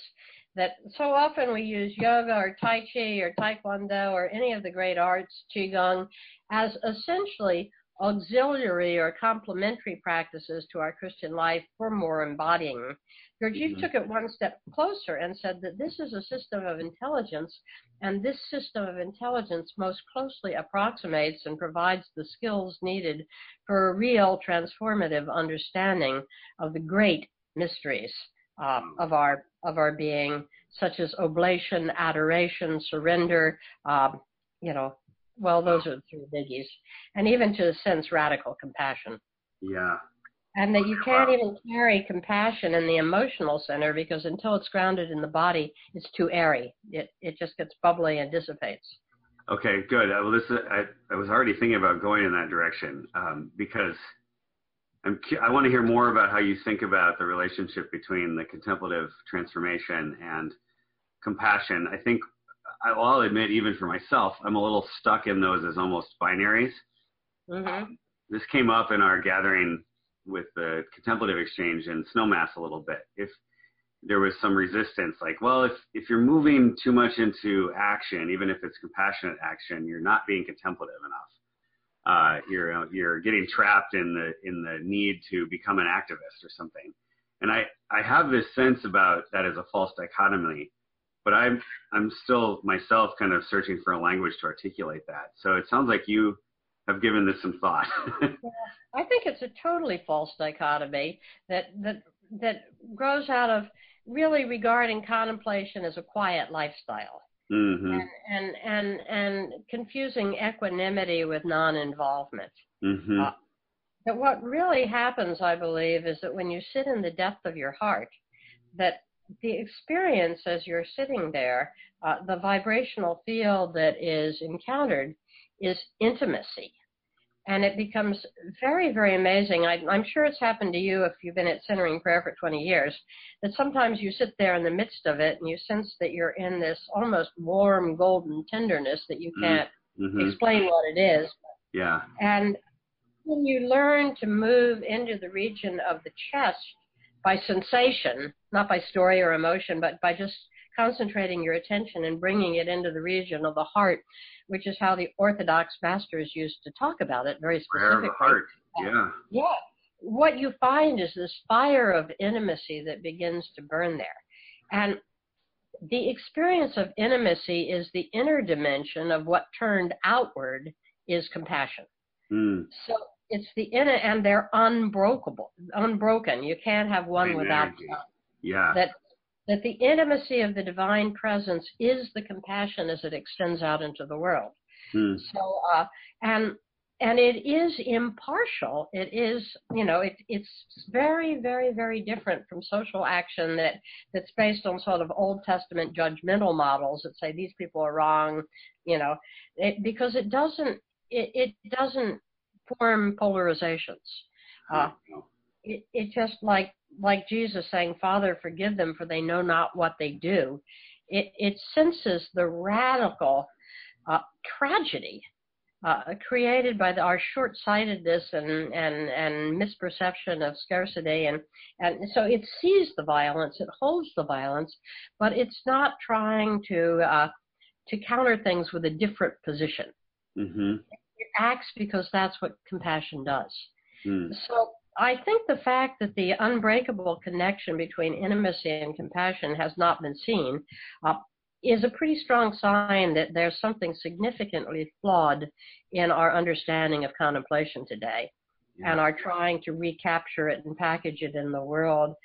That so often we use yoga or Tai Chi or Taekwondo or any of the great arts, Qigong, as essentially auxiliary or complementary practices to our Christian life for more embodying. Gurdjieff mm-hmm. took it one step closer and said that this is a system of intelligence, and this system of intelligence most closely approximates and provides the skills needed for a real transformative understanding of the great mysteries uh, of our of our being, such as oblation, adoration, surrender, uh, you know, well, those are the three biggies, and even to a sense, radical compassion. Yeah. And that you can't even carry compassion in the emotional center because until it's grounded in the body, it's too airy. It it just gets bubbly and dissipates. Okay, good. Well, this is, I I was already thinking about going in that direction um, because I'm I want to hear more about how you think about the relationship between the contemplative transformation and compassion. I think I'll admit, even for myself, I'm a little stuck in those as almost binaries. Mm-hmm. This came up in our gathering with the contemplative exchange and snowmass a little bit. If there was some resistance, like, well, if, if you're moving too much into action, even if it's compassionate action, you're not being contemplative enough. Uh, you're you're getting trapped in the in the need to become an activist or something. And I I have this sense about that as a false dichotomy but I'm I'm still myself kind of searching for a language to articulate that. So it sounds like you have given this some thought. yeah, I think it's a totally false dichotomy that that that grows out of really regarding contemplation as a quiet lifestyle. Mm-hmm. And, and and and confusing equanimity with non-involvement. Mm-hmm. Uh, but what really happens, I believe, is that when you sit in the depth of your heart, that the experience as you're sitting there, uh, the vibrational field that is encountered is intimacy. And it becomes very, very amazing. I, am sure it's happened to you if you've been at centering prayer for 20 years, that sometimes you sit there in the midst of it and you sense that you're in this almost warm, golden tenderness that you mm-hmm. can't mm-hmm. explain what it is. Yeah. And when you learn to move into the region of the chest by sensation, not by story or emotion, but by just concentrating your attention and bringing it into the region of the heart, which is how the Orthodox masters used to talk about it very specifically. Prayer of the heart. Yeah. Yeah. What you find is this fire of intimacy that begins to burn there. And the experience of intimacy is the inner dimension of what turned outward is compassion. Mm. So it's the inner and they're unbreakable, unbroken. You can't have one Amen. without the other. Yeah. That that the intimacy of the divine presence is the compassion as it extends out into the world. Hmm. So uh, and and it is impartial. It is, you know, it, it's very, very, very different from social action that that's based on sort of Old Testament judgmental models that say these people are wrong, you know, it, because it doesn't it, it doesn't form polarizations. Uh, it, it just like like Jesus saying, "Father, forgive them, for they know not what they do." It it senses the radical uh, tragedy uh, created by the, our short-sightedness and, and, and misperception of scarcity, and, and so it sees the violence, it holds the violence, but it's not trying to uh, to counter things with a different position. Mm-hmm It acts because that's what compassion does. Mm. So I think the fact that the unbreakable connection between intimacy and compassion has not been seen uh, is a pretty strong sign that there's something significantly flawed in our understanding of contemplation today yeah. and are trying to recapture it and package it in the world.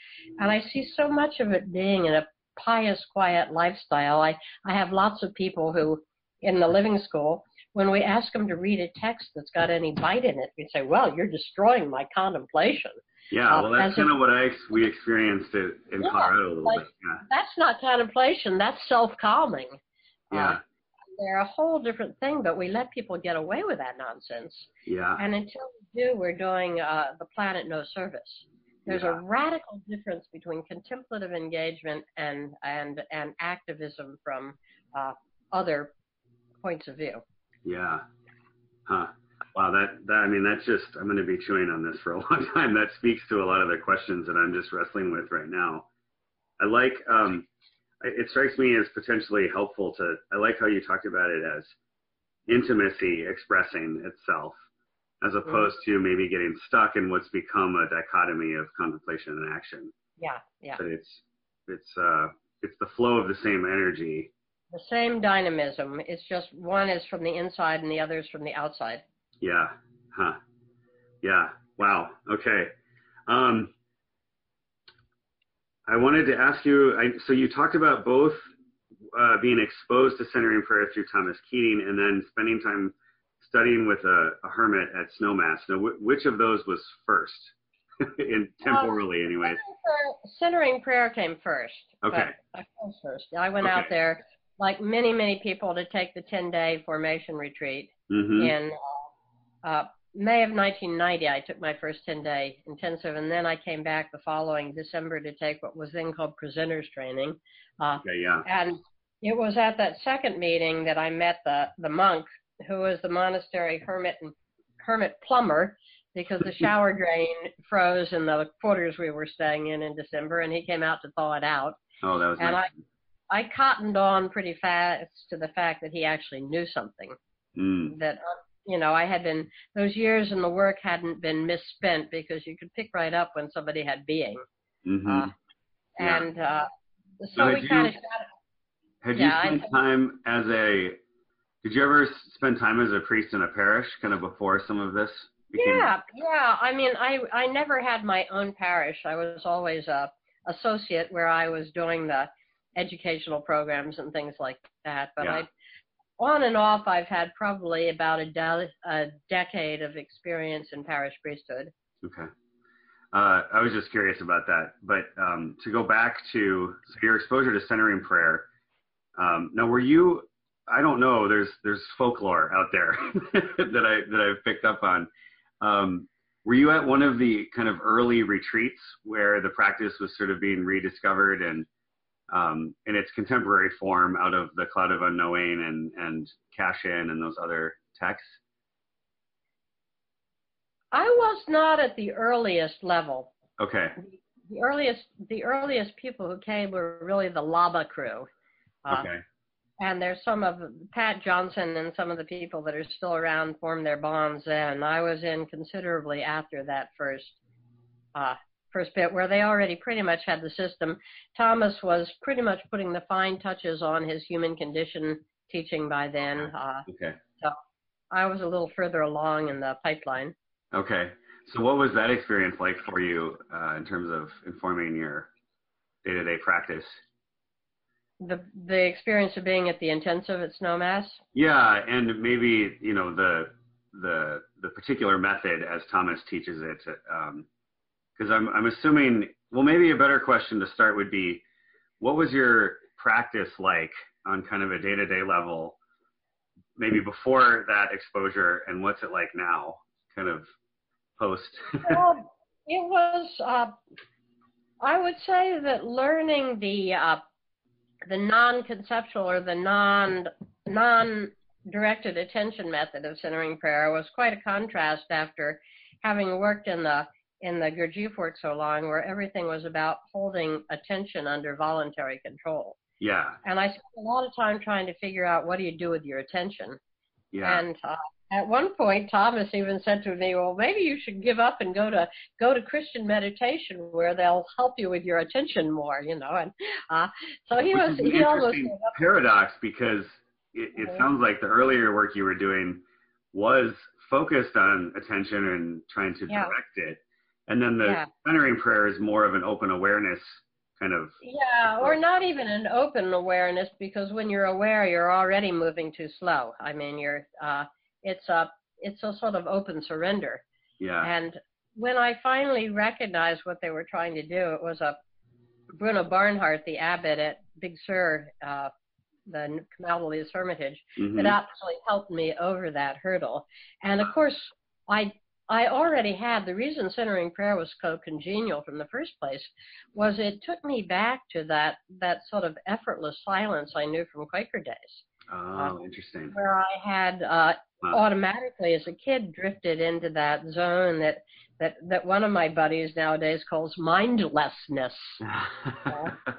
And I see so much of it being in a pious, quiet lifestyle. I, I have lots of people who, in the living school, when we ask them to read a text that's got any bite in it, we say, "Well, you're destroying my contemplation." Yeah, well, that's kind of what I we experienced it in yeah, Colorado a little like, bit. Yeah. That's not contemplation. That's self-calming. Yeah. Uh, they're a whole different thing, but we let people get away with that nonsense. Yeah. And until we do, we're doing uh, the planet no service. There's yeah. a radical difference between contemplative engagement and and and activism from uh, other points of view. Yeah. Huh. Wow. That, that, I mean, that's just, I'm going to be chewing on this for a long time. That speaks to a lot of the questions that I'm just wrestling with right now. I like, um, it strikes me as potentially helpful to, I like how you talked about it as intimacy expressing itself. as opposed mm-hmm. to maybe getting stuck in what's become a dichotomy of contemplation and action. Yeah, yeah. But it's it's uh it's the flow of the same energy. The same dynamism. It's just one is from the inside and the other is from the outside. Yeah. Huh. Yeah. Wow. Okay. Um, I wanted to ask you. I, so you talked about both uh, being exposed to centering prayer through Thomas Keating, and then spending time studying with a, a hermit at Snowmass. Now, which of those was first, in temporally, anyways? Centering prayer came first. Okay. I first. I went okay. out there, like many, many people, to take the 10-day formation retreat mm-hmm. in uh, May of 1990. I took my first 10-day intensive, and then I came back the following December to take what was then called presenters training. Uh, okay, yeah. And it was at that second meeting that I met the the monk who was the monastery hermit and hermit plumber because the shower drain froze in the quarters we were staying in in December, and he came out to thaw it out. Oh, that was and nice. I I cottoned on pretty fast to the fact that he actually knew something. Mm. That you know, I had been those years in the work hadn't been misspent because you could pick right up when somebody had being. Mm-hmm. Uh, yeah. And uh, so, we kind of. Had yeah, you spent I, time as a did you ever spend time as a priest in a parish, kind of before some of this? Became... Yeah, yeah. I mean, I I never had my own parish. I was always a associate where I was doing the educational programs and things like that. But yeah. I, on and off, I've had probably about a, de- a decade of experience in parish priesthood. Okay. Uh, I was just curious about that. But um, to go back to so your exposure to centering prayer. Um, now, were you I don't know. There's there's folklore out there that I that I've picked up on. Um, were you at one of the kind of early retreats where the practice was sort of being rediscovered and um, in its contemporary form out of the cloud of unknowing and and Cassian and those other texts? I was not at the earliest level. Okay. The earliest the earliest people who came were really the Lama crew. Uh, okay and there's some of Pat Johnson and some of the people that are still around formed their bonds then. I was in considerably after that first uh, first bit where they already pretty much had the system. Thomas was pretty much putting the fine touches on his human condition teaching by then. Uh, okay. So I was a little further along in the pipeline. Okay. So what was that experience like for you uh, in terms of informing your day-to-day practice? the the experience of being at the intensive at Snowmass? Yeah, and maybe you know the the the particular method as Thomas teaches it, because I'm I'm assuming. Well, maybe a better question to start would be, what was your practice like on kind of a day to day level, maybe before that exposure, and what's it like now, kind of post? well, it was. Uh, I would say that learning the uh, the non-conceptual or the non non-directed attention method of centering prayer was quite a contrast after having worked in the in the Gurdjieff work so long, where everything was about holding attention under voluntary control. Yeah. And I spent a lot of time trying to figure out what do you do with your attention. Yeah. And uh, at one point, Thomas even said to me, "Well, maybe you should give up and go to go to Christian meditation, where they'll help you with your attention more." You know, and uh, so he Which was. Is he almost paradox because it, it mm-hmm. sounds like the earlier work you were doing was focused on attention and trying to yeah. direct it, and then the yeah. centering prayer is more of an open awareness kind of yeah or not even an open awareness because when you're aware you're already moving too slow i mean you're uh it's a it's a sort of open surrender. Yeah. And when I finally recognized what they were trying to do, it was a Bruno Barnhart, the abbot at Big Sur, uh, the Camaldolese Hermitage, mm-hmm. that actually helped me over that hurdle. And of course, I I already had the reason centering prayer was so congenial from the first place was it took me back to that that sort of effortless silence I knew from Quaker days. Oh, interesting. Where I had uh, wow. automatically, as a kid, drifted into that zone that that that one of my buddies nowadays calls mindlessness. uh,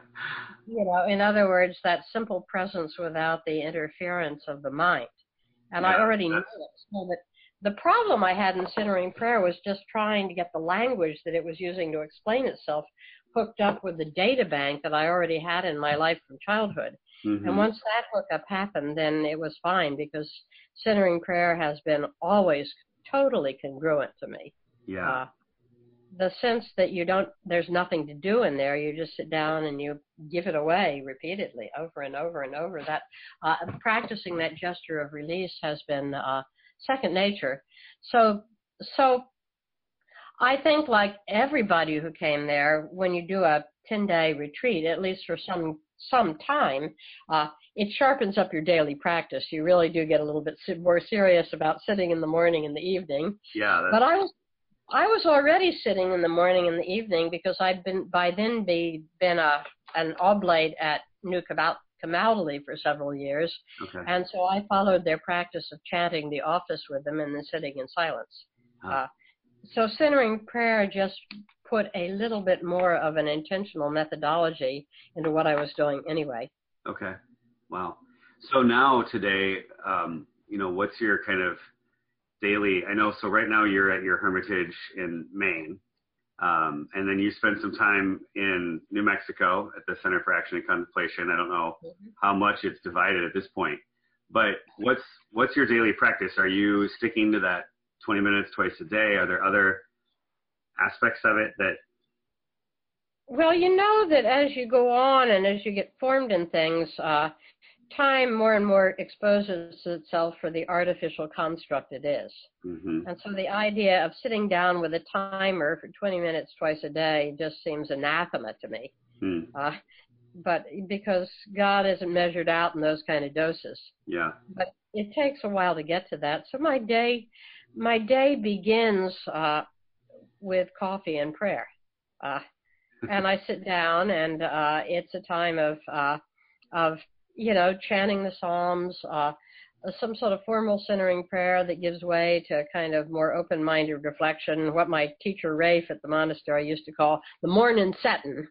you know, in other words, that simple presence without the interference of the mind. And yeah, I already knew it, so that the problem I had in centering prayer was just trying to get the language that it was using to explain itself hooked up with the data bank that I already had in my life from childhood. Mm-hmm. And once that hookup happened, then it was fine because centering prayer has been always totally congruent to me. yeah. Uh, the sense that you don't, there's nothing to do in there. You just sit down and you give it away repeatedly, over and over and over. That uh, practicing that gesture of release has been uh, second nature. So, so I think like everybody who came there, when you do a 10 day retreat, at least for some some time, uh, it sharpens up your daily practice. You really do get a little bit more serious about sitting in the morning and the evening. yeah. But I was I was already sitting in the morning and the evening because I'd been by then be been a an oblate at New Camal- Camaldoli for several years, okay. and so I followed their practice of chanting the office with them and then sitting in silence. Ah. Uh, so centering prayer just put a little bit more of an intentional methodology into what I was doing anyway. Okay. Wow. So now today, um, you know, what's your kind of daily? I know. So right now you're at your hermitage in Maine, um, and then you spend some time in New Mexico at the Center for Action and Contemplation. I don't know how much it's divided at this point, but what's what's your daily practice? Are you sticking to that 20 minutes twice a day? Are there other aspects of it that? Well, you know that as you go on and as you get formed in things, uh, time more and more exposes itself for the artificial construct it is. hmm And so the idea of sitting down with a timer for 20 minutes twice a day just seems anathema to me. Hmm. Uh, but because God isn't measured out in those kind of doses. Yeah. But it takes a while to get to that. So my day, my day begins uh, with coffee and prayer. Uh, and I sit down, and uh, it's a time of uh, of you know chanting the Psalms, uh, some sort of formal centering prayer that gives way to kind of more open-minded reflection. What my teacher Rafe at the monastery used to call the morning setting,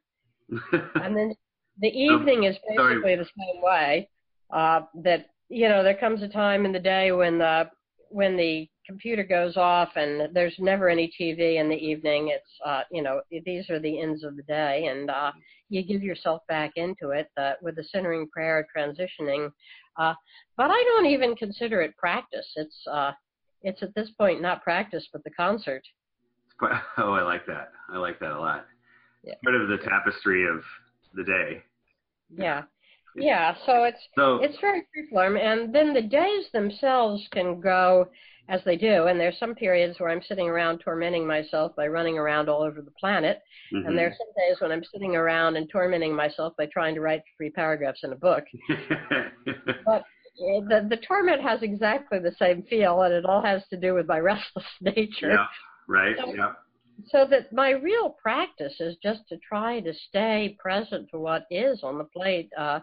and then the evening is sorry. basically the same way. Uh, that you know there comes a time in the day when the when the computer goes off and there's never any TV in the evening. It's uh, you know these are the ends of the day, and uh, you give yourself back into it uh, with the centering prayer, transitioning. Uh, but I don't even consider it practice. It's uh, it's at this point not practice, but the concert. Oh, I like that. I like that a lot. Yeah. Part of the tapestry of the day. Yeah, yeah. So it's So it's very freeform, and then the days themselves can go as they do. And there's some periods where I'm sitting around tormenting myself by running around all over the planet, mhm. and are some days when I'm sitting around and tormenting myself by trying to write three paragraphs in a book. but The the torment has exactly the same feel, and it all has to do with my restless nature. yeah. Right. So- Yeah. So that my real practice is just to try to stay present to what is on the plate, uh,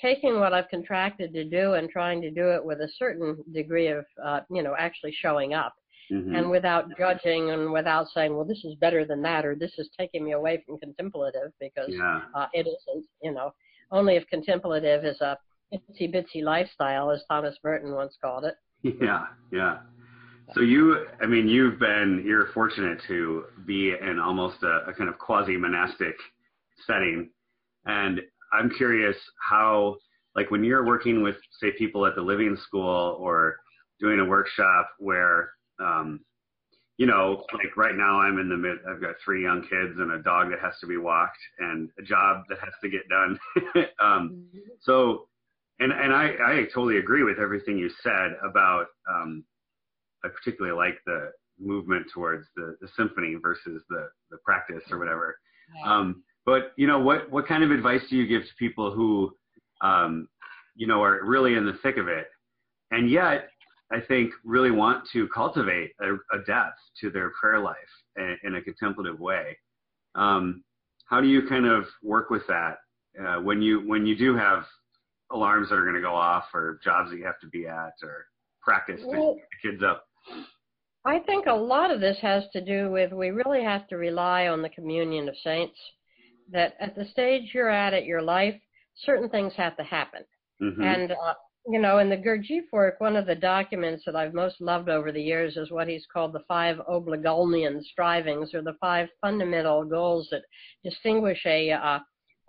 taking what I've contracted to do and trying to do it with a certain degree of, uh, you know, actually showing up Mhm. and without judging and without saying, well, this is better than that or this is taking me away from contemplative because yeah. uh, it isn't, you know, only if contemplative is a itsy bitsy lifestyle, as Thomas Merton once called it. Yeah. Yeah. So you, I mean, you've been, you're fortunate to be in almost a, a kind of quasi monastic setting. And I'm curious how, like when you're working with, say, people at the living school or doing a workshop where, um, you know, like right now I'm in the mid, I've got three young kids and a dog that has to be walked and a job that has to get done. um, so, and and I, I totally agree with everything you said about. Um, I particularly like the movement towards the, the symphony versus the the practice or whatever. Um, but you know, what what kind of advice do you give to people who, um, you know, are really in the thick of it, and yet I think really want to cultivate a, a depth to their prayer life in, in a contemplative way. Um, how do you kind of work with that uh, when you when you do have alarms that are going to go off or jobs that you have to be at or practice to Well, get the kids up? I think a lot of this has to do with we really have to rely on the communion of saints. That at the stage you're at at your life, certain things have to happen. Mhm. And uh, you know, in the Gurdjieff work, one of the documents that I've most loved over the years is what he's called the five Obligolnian strivings, or the five fundamental goals that distinguish a uh,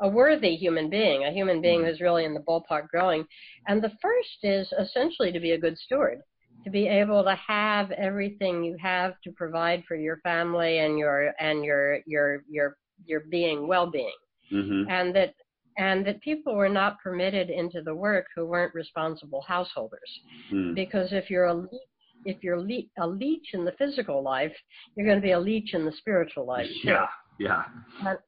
a worthy human being, a human being mm-hmm. who's really in the ballpark growing. And the first is essentially to be a good steward, to be able to have everything you have to provide for your family and your and your your your your being well-being, mm-hmm. and that and that people were not permitted into the work who weren't responsible householders. Mm. Because if you're a if you're le- a leech in the physical life, you're going to be a leech in the spiritual life. Yeah, yeah,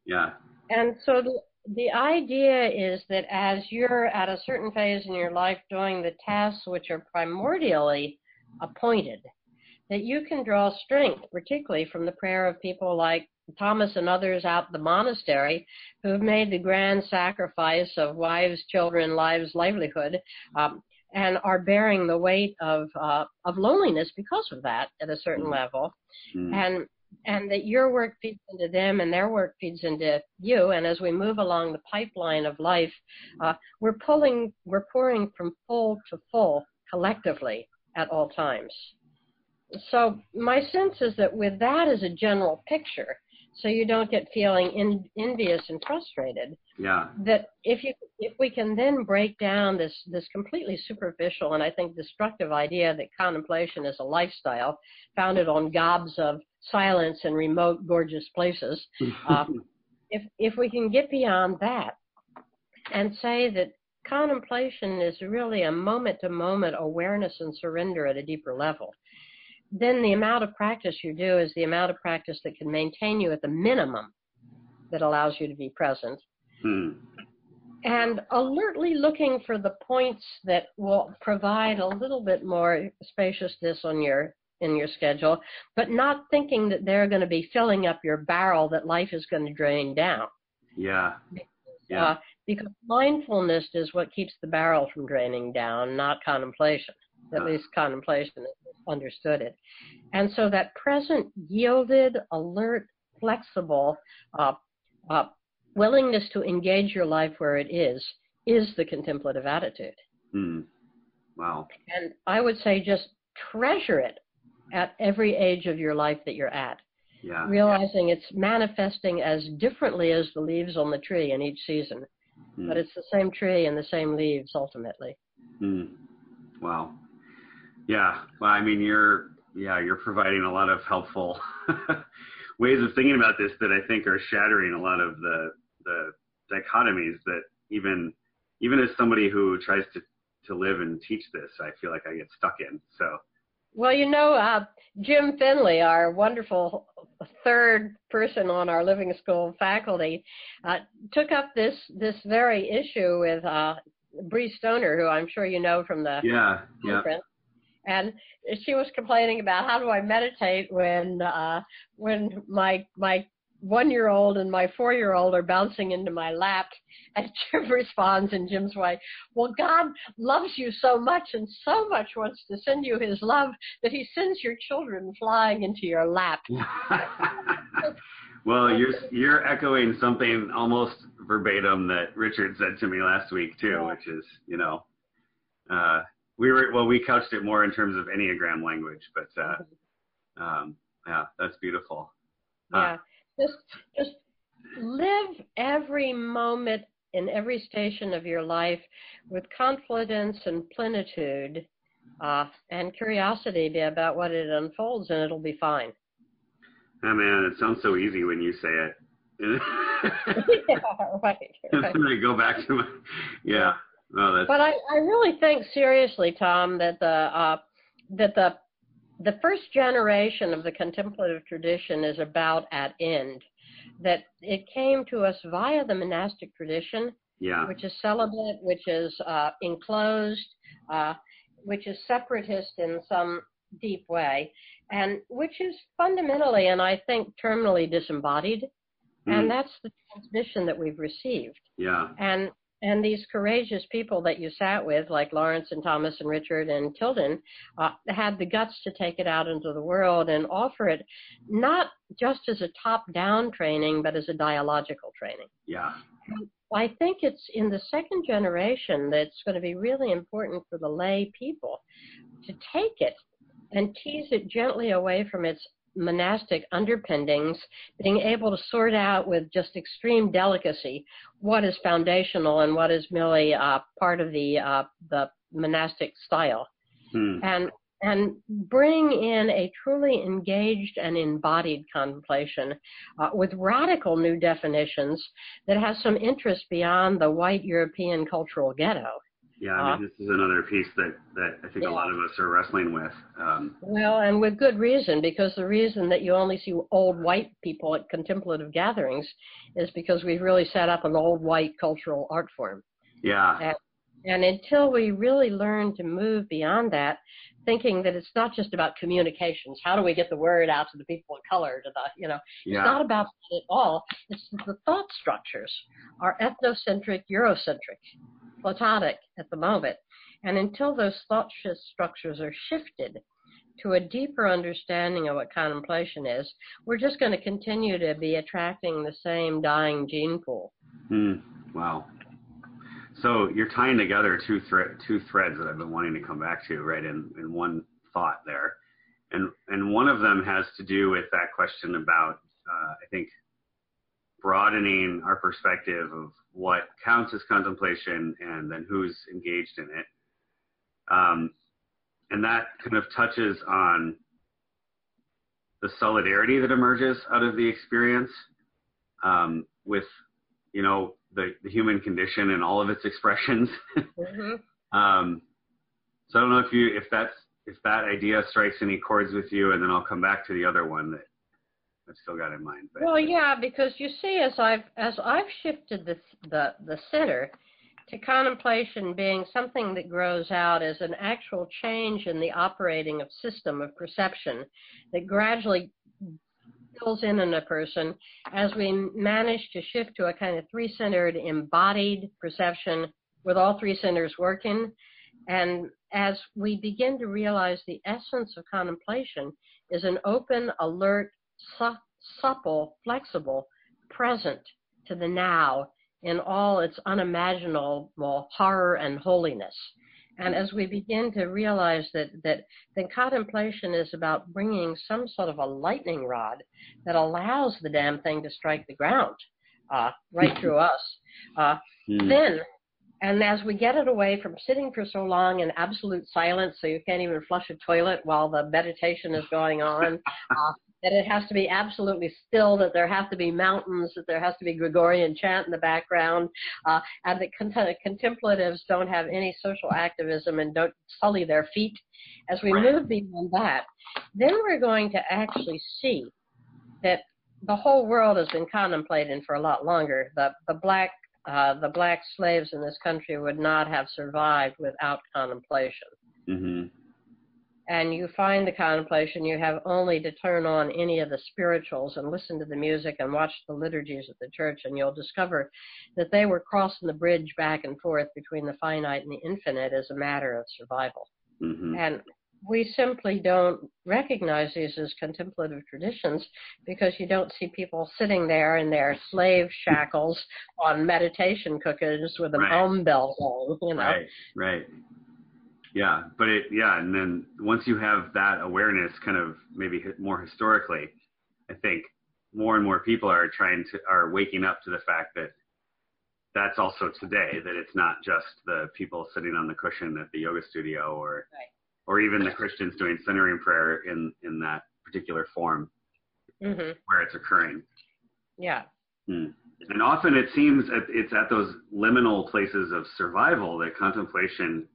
yeah. And so the, the idea is that as you're at a certain phase in your life doing the tasks which are primordially appointed, that you can draw strength, particularly from the prayer of people like Thomas and others out the monastery who have made the grand sacrifice of wives, children, lives, livelihood, um, and are bearing the weight of uh, of loneliness because of that at a certain mm. level, mm. and and that your work feeds into them and their work feeds into you. And as we move along the pipeline of life, uh, we're pulling, we're pouring from full to full collectively at all times. So my sense is that with that as a general picture, so you don't get feeling in, envious and frustrated. Yeah. That if you if we can then break down this this completely superficial and I think destructive idea that contemplation is a lifestyle founded on gobs of silence and remote, gorgeous places, uh, if if we can get beyond that and say that contemplation is really a moment to moment awareness and surrender at a deeper level then the amount of practice you do is the amount of practice that can maintain you at the minimum that allows you to be present. Hmm. And alertly looking for the points that will provide a little bit more spaciousness on your in your schedule, but not thinking that they're going to be filling up your barrel that life is going to drain down. Yeah. Yeah. Uh, because mindfulness is what keeps the barrel from draining down, not contemplation. At least contemplation understood it. And so that present, yielded, alert, flexible uh, uh, willingness to engage your life where it is is the contemplative attitude. Mm. Wow. And I would say just treasure it at every age of your life that you're at. Yeah. Realizing it's manifesting as differently as the leaves on the tree in each season, mm. but it's the same tree and the same leaves ultimately. Mm. Wow. Yeah. Well, I mean, you're yeah, you're providing a lot of helpful ways of thinking about this that I think are shattering a lot of the the dichotomies that even even as somebody who tries to to live and teach this, I feel like I get stuck in. So. Well, you know, uh, Jim Finley, our wonderful third person on our living school faculty, uh, took up this this very issue with uh, Bree Stoner, who I'm sure you know from the yeah, conference. Yeah and she was complaining about how do I meditate when uh, when my my one year old and my four year old are bouncing into my lap and Jim responds in Jim's way, Well God loves you so much and so much wants to send you his love that he sends your children flying into your lap. well you're you're echoing something almost verbatim that Richard said to me last week too, yeah. which is, you know, uh, we were well we couched it more in terms of enneagram language but uh um yeah that's beautiful. Yeah. Just just live every moment in every station of your life with confidence and plenitude uh, and curiosity about what it unfolds and it'll be fine. Oh man it sounds so easy when you say it. Yeah, right, right. I go back to my yeah no, but I, I really think seriously, Tom, that the uh, that the the first generation of the contemplative tradition is about at end. That it came to us via the monastic tradition, yeah. which is celibate, which is uh, enclosed, uh, which is separatist in some deep way, and which is fundamentally, and I think terminally disembodied. Mm. And that's the transmission that we've received. Yeah. And and these courageous people that you sat with, like Laurence and Thomas and Richard and Tilden, uh, had the guts to take it out into the world and offer it not just as a top down training, but as a dialogical training. Yeah. I think it's in the second generation that's going to be really important for the lay people to take it and tease it gently away from its monastic underpinnings, being able to sort out with just extreme delicacy what is foundational and what is merely uh, part of the uh, the monastic style, hmm. and and bring in a truly engaged and embodied contemplation uh, with radical new definitions that has some interest beyond the white European cultural ghetto. Yeah, I mean, uh, this is another piece that, that I think yeah. a lot of us are wrestling with. Um, well, and with good reason, because the reason that you only see old white people at contemplative gatherings is because we've really set up an old white cultural art form. Yeah. And, and until we really learn to move beyond that, thinking that it's not just about communications. How do we get the word out to the people of color? To the, you know, yeah. it's not about that at all. It's the thought structures are ethnocentric, Eurocentric, Platonic at the moment. And until those thought structures are shifted to a deeper understanding of what contemplation is, we're just going to continue to be attracting the same dying gene pool. Mm, wow. So you're tying together two thre- two threads that I've been wanting to come back to, right? In in one thought there, and and one of them has to do with that question about uh, I think broadening our perspective of what counts as contemplation and then who's engaged in it. Um, and that kind of touches on the solidarity that emerges out of the experience um, with, you know, the, the human condition and all of its expressions. mm-hmm. um, so I don't know if you if that's if that idea strikes any chords with you, and then I'll come back to the other one that I've still got in mind. But. Well, yeah, because you see, as I've as I've shifted the the the center to contemplation being something that grows out as an actual change in the operating of system of perception that gradually fills in in a person as we manage to shift to a kind of three-centered embodied perception with all three centers working and as we begin to realize the essence of contemplation is an open alert supple flexible present to the now in all its unimaginable horror and holiness and as we begin to realize that, that, that contemplation is about bringing some sort of a lightning rod that allows the damn thing to strike the ground uh, right through us, uh, mm. then, and as we get it away from sitting for so long in absolute silence so you can't even flush a toilet while the meditation is going on, uh, that it has to be absolutely still, that there have to be mountains, that there has to be Gregorian chant in the background, uh, and that cont- contemplatives don't have any social activism and don't sully their feet. As we move beyond that, then we're going to actually see that the whole world has been contemplating for a lot longer. The, the black uh, the black slaves in this country would not have survived without contemplation. Mm-hmm and you find the contemplation, you have only to turn on any of the spirituals and listen to the music and watch the liturgies of the church, and you'll discover that they were crossing the bridge back and forth between the finite and the infinite as a matter of survival. Mm-hmm. And we simply don't recognize these as contemplative traditions because you don't see people sitting there in their slave shackles on meditation cookies with a right. om bell going, you know. Right, right. Yeah, but it yeah, and then once you have that awareness, kind of maybe more historically, I think more and more people are trying to are waking up to the fact that that's also today that it's not just the people sitting on the cushion at the yoga studio or right. or even the Christians doing centering prayer in in that particular form mm-hmm. where it's occurring. Yeah. Hmm. And often it seems it's at those liminal places of survival that contemplation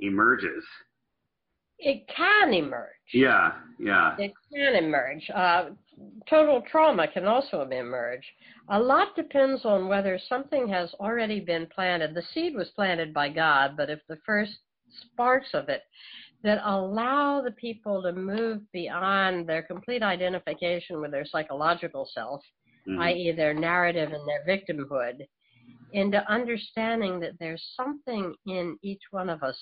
emerges. It can emerge. Yeah, yeah. It can emerge. Uh, total trauma can also emerge. A lot depends on whether something has already been planted. The seed was planted by God, but if the first sparks of it that allow the people to move beyond their complete identification with their psychological self, mm-hmm. i.e., their narrative and their victimhood, into understanding that there's something in each one of us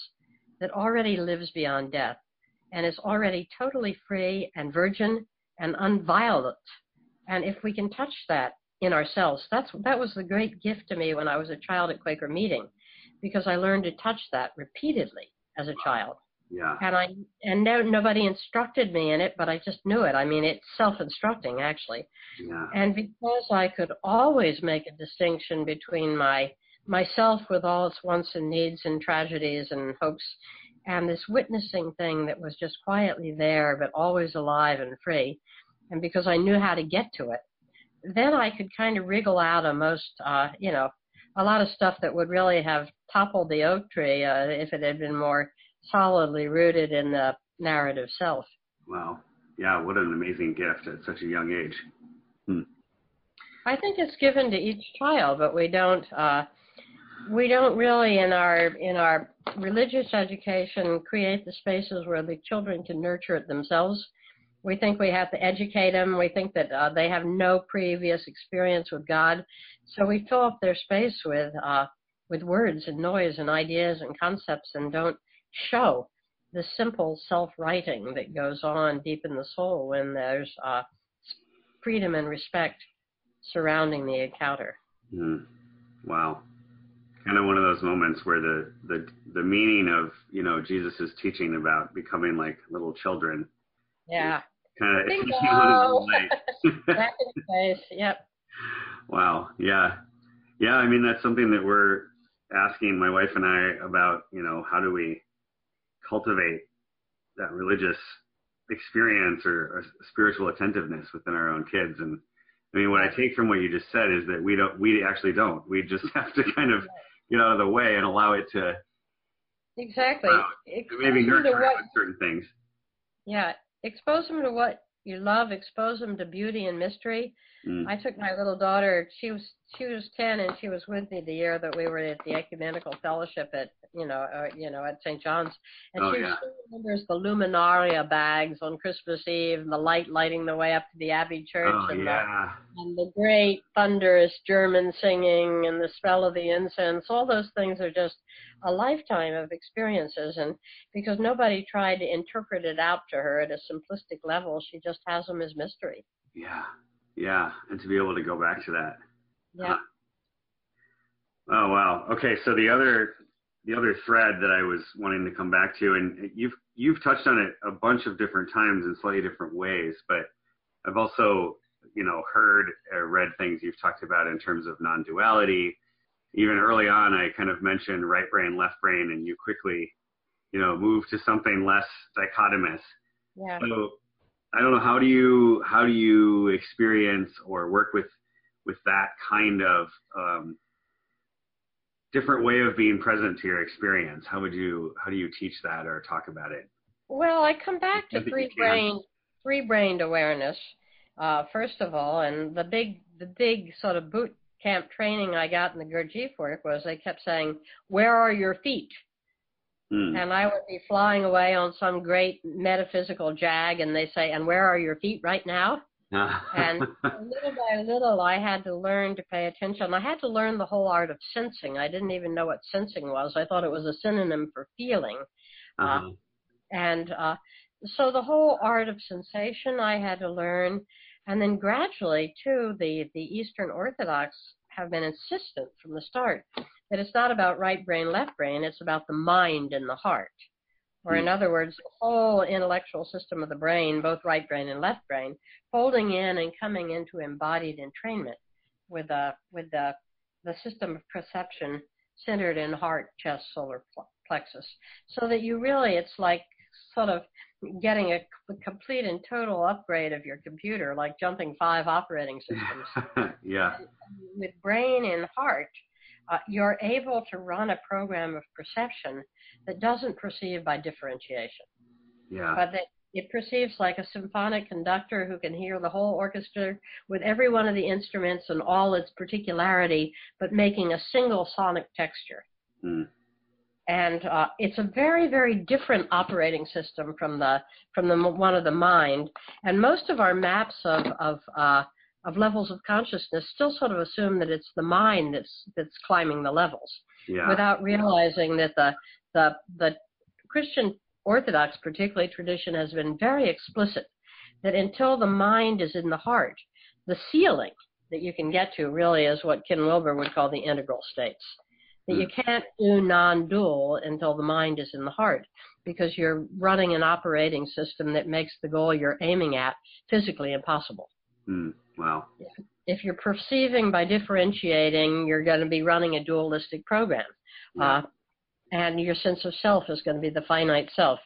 that already lives beyond death and is already totally free and virgin and unviolent. And if we can touch that in ourselves. That's that was the great gift to me when I was a child at Quaker meeting, because I learned to touch that repeatedly as a child. Yeah. And I and no nobody instructed me in it, but I just knew it. I mean, it's self-instructing actually. Yeah. And because I could always make a distinction between my myself with all its wants and needs and tragedies and hopes and this witnessing thing that was just quietly there but always alive and free. And because i knew how to get to it then i could kind of wriggle out a most uh you know a lot of stuff that would really have toppled the oak tree uh, if it had been more solidly rooted in the narrative self. Wow. Yeah what an amazing gift at such a young age. Hmm. i think it's given to each child but we don't uh we don't really in our in our religious education create the spaces where the children can nurture it themselves. We think we have to educate them. We think that uh, they have no previous experience with god. So we fill up their space with uh, with words and noise and ideas and concepts and don't show the simple self-righting that goes on deep in the soul when there's uh, freedom and respect surrounding the encounter. Mm. wow kind of one of those moments where the the the meaning of you know Jesus' teaching about becoming like little children. Yeah. Kind of back in face. Yep. Wow. Yeah. Yeah. I mean, that's something that we're asking my wife and I about. You know, how do we cultivate that religious experience or, or spiritual attentiveness within our own kids and I mean, what I take from what you just said is that we don't, we actually don't. We just have to kind of get out of the way and allow it to exactly uh, maybe nurture what, certain things. Yeah, expose them to what you love. Expose them to beauty and mystery. Mm. I took my little daughter. She was she was ten, and she was with me the year that we were at the ecumenical fellowship at you know uh, you know at St. John's, and oh, she yeah. remembers the luminaria bags on Christmas Eve, and the light lighting the way up to the Abbey Church, oh, and, yeah. the, and the great thunderous German singing, and the smell of the incense. All those things are just a lifetime of experiences, and because nobody tried to interpret it out to her at a simplistic level, she just has them as mystery. Yeah. Yeah, and to be able to go back to that. Yeah. Uh, oh wow. Okay, so the other the other thread that I was wanting to come back to, and you've you've touched on it a bunch of different times in slightly different ways, but I've also you know heard or read things you've talked about in terms of non-duality. Even early on, I kind of mentioned right brain, left brain, and you quickly, you know, move to something less dichotomous. Yeah. So I don't know how do you how do you experience or work with with that kind of um, different way of being present to your experience? How would you how do you teach that or talk about it? Well, I come back to three brain three brained awareness uh, first of all, and the big the big sort of boot camp training I got in the Gurdjieff work was they kept saying, "Where are your feet?" Mm. And I would be flying away on some great metaphysical jag, and they say, "And where are your feet right now?" and little by little, I had to learn to pay attention. I had to learn the whole art of sensing. I didn't even know what sensing was. I thought it was a synonym for feeling. Uh-huh. Uh, and uh, so the whole art of sensation I had to learn. And then gradually, too, the, the Eastern Orthodox have been insistent from the start that it's not about right brain, left brain, it's about the mind and the heart. Or, in hmm. other words, the whole intellectual system of the brain, both right brain and left brain, folding in and coming into embodied entrainment with, a, with the, the system of perception centered in heart, chest, solar plexus. So that you really, it's like sort of getting a complete and total upgrade of your computer, like jumping five operating systems. yeah. With brain and heart, uh, you're able to run a program of perception that doesn't perceive by differentiation. Yeah. But that it perceives like a symphonic conductor who can hear the whole orchestra with every one of the instruments and all its particularity, but making a single sonic texture. Mm. And uh, it's a very, very different operating system from the from the one of the mind. And most of our maps of of uh, of levels of consciousness still sort of assume that it's the mind that's that's climbing the levels yeah. without realizing that the the the Christian Orthodox particularly tradition has been very explicit that until the mind is in the heart, the ceiling, that you can get to really is what Ken Wilber would call the integral states. That you Hmm. can't do non-dual until the mind is in the heart because you're running an operating system that makes the goal you're aiming at physically impossible. Hmm. Wow. If you're perceiving by differentiating, you're going to be running a dualistic program. Yeah. Uh, and your sense of self is going to be the finite self.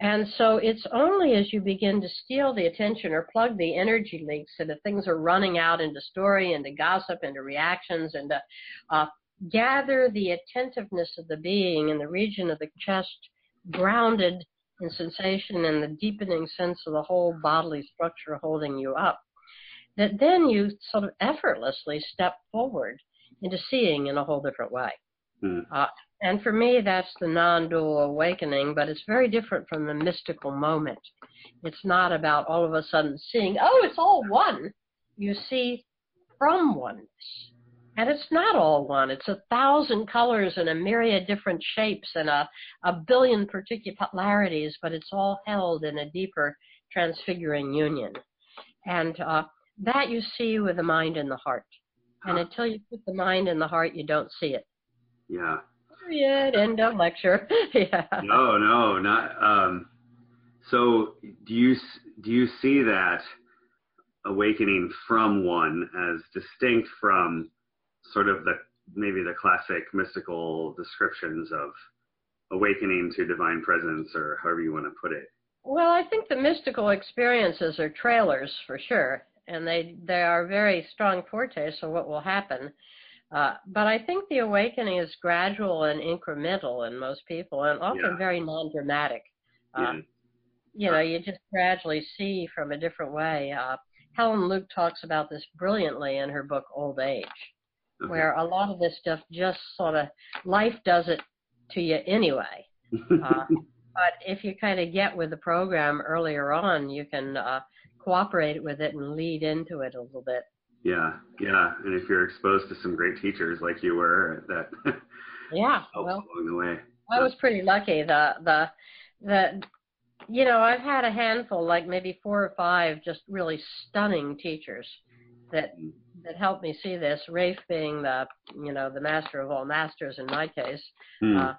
And so it's only as you begin to steal the attention or plug the energy leaks so that things are running out into story, into gossip, into reactions, and to uh, gather the attentiveness of the being in the region of the chest, grounded in sensation and the deepening sense of the whole bodily structure holding you up, that then you sort of effortlessly step forward into seeing in a whole different way. Hmm. Uh, and for me, that's the non dual awakening, but it's very different from the mystical moment. It's not about all of a sudden seeing, oh, it's all one. You see from oneness. And it's not all one. It's a thousand colors and a myriad different shapes and a, a billion particularities, but it's all held in a deeper transfiguring union. And uh, that you see with the mind and the heart. And until you put the mind in the heart, you don't see it. Yeah. Period. End of lecture. yeah. No, no, not. Um, so, do you s- do you see that awakening from one as distinct from sort of the maybe the classic mystical descriptions of awakening to divine presence, or however you want to put it? Well, I think the mystical experiences are trailers for sure, and they they are very strong foretastes of what will happen. Uh, but I think the awakening is gradual and incremental in most people, and often Yeah. very non-dramatic. Uh, Yeah. you know, you just gradually see from a different way. Uh, Helen Luke talks about this brilliantly in her book Old Age, Okay. where a lot of this stuff just sort of life does it to you anyway. Uh, but if you kind of get with the program earlier on, you can uh, cooperate with it and lead into it a little bit. yeah, yeah, and if you're exposed to some great teachers like you were, that Yeah, helps well, along the way. I was pretty lucky. The the the you know I've had a handful, like maybe four or five, just really stunning teachers that that helped me see this. Rafe being the you know the master of all masters in my case, Hmm. uh,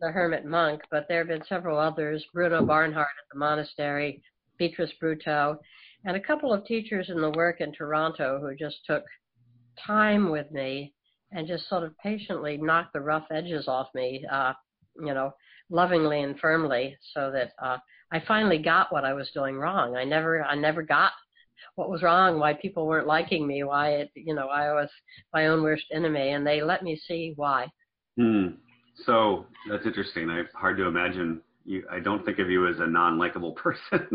the hermit monk, but there have been several others. Bruno Barnhart at the monastery, Beatrice Bruteau, and a couple of teachers in the work in Toronto who just took time with me and just sort of patiently knocked the rough edges off me, uh, you know, lovingly and firmly, so that uh, I finally got what I was doing wrong. I never, I never got what was wrong, why people weren't liking me, why it, you know, I was my own worst enemy, and they let me see why. Hmm. So that's interesting. I hard to imagine you. I don't think of you as a non-likable person.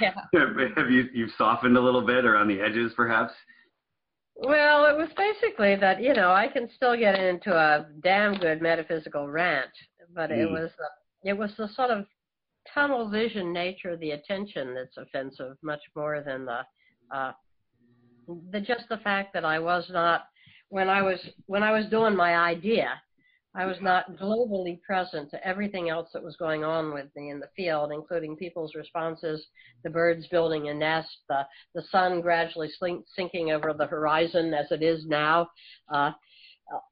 Yeah. Have you you've softened a little bit or on the edges, perhaps? Well, it was basically that you know I can still get into a damn good metaphysical rant, but it Mm. was the, it was the sort of tunnel vision nature of the attention that's offensive, much more than the uh, the just the fact that I was not when I was when I was doing my idea, I was not globally present to everything else that was going on with me in the field, including people's responses, the birds building a nest, the the sun gradually slink, sinking over the horizon as it is now. Uh,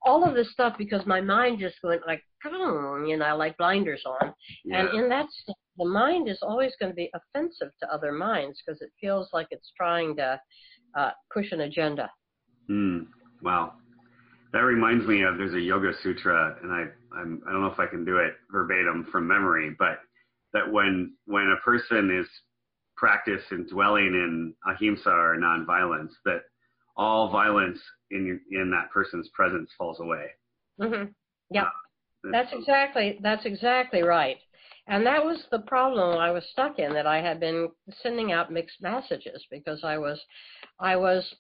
all of this stuff because my mind just went like, you know, like blinders on. Yeah. And in that state, the mind is always going to be offensive to other minds because it feels like it's trying to uh, push an agenda. Hmm. Wow. That reminds me of there's a yoga sutra, and I I'm, I don't know if I can do it verbatim from memory, but that when when a person is practice and dwelling in ahimsa or nonviolence, that all violence in in that person's presence falls away. hmm Yeah, that's exactly that's exactly right. And that was the problem I was stuck in that I had been sending out mixed messages because I was I was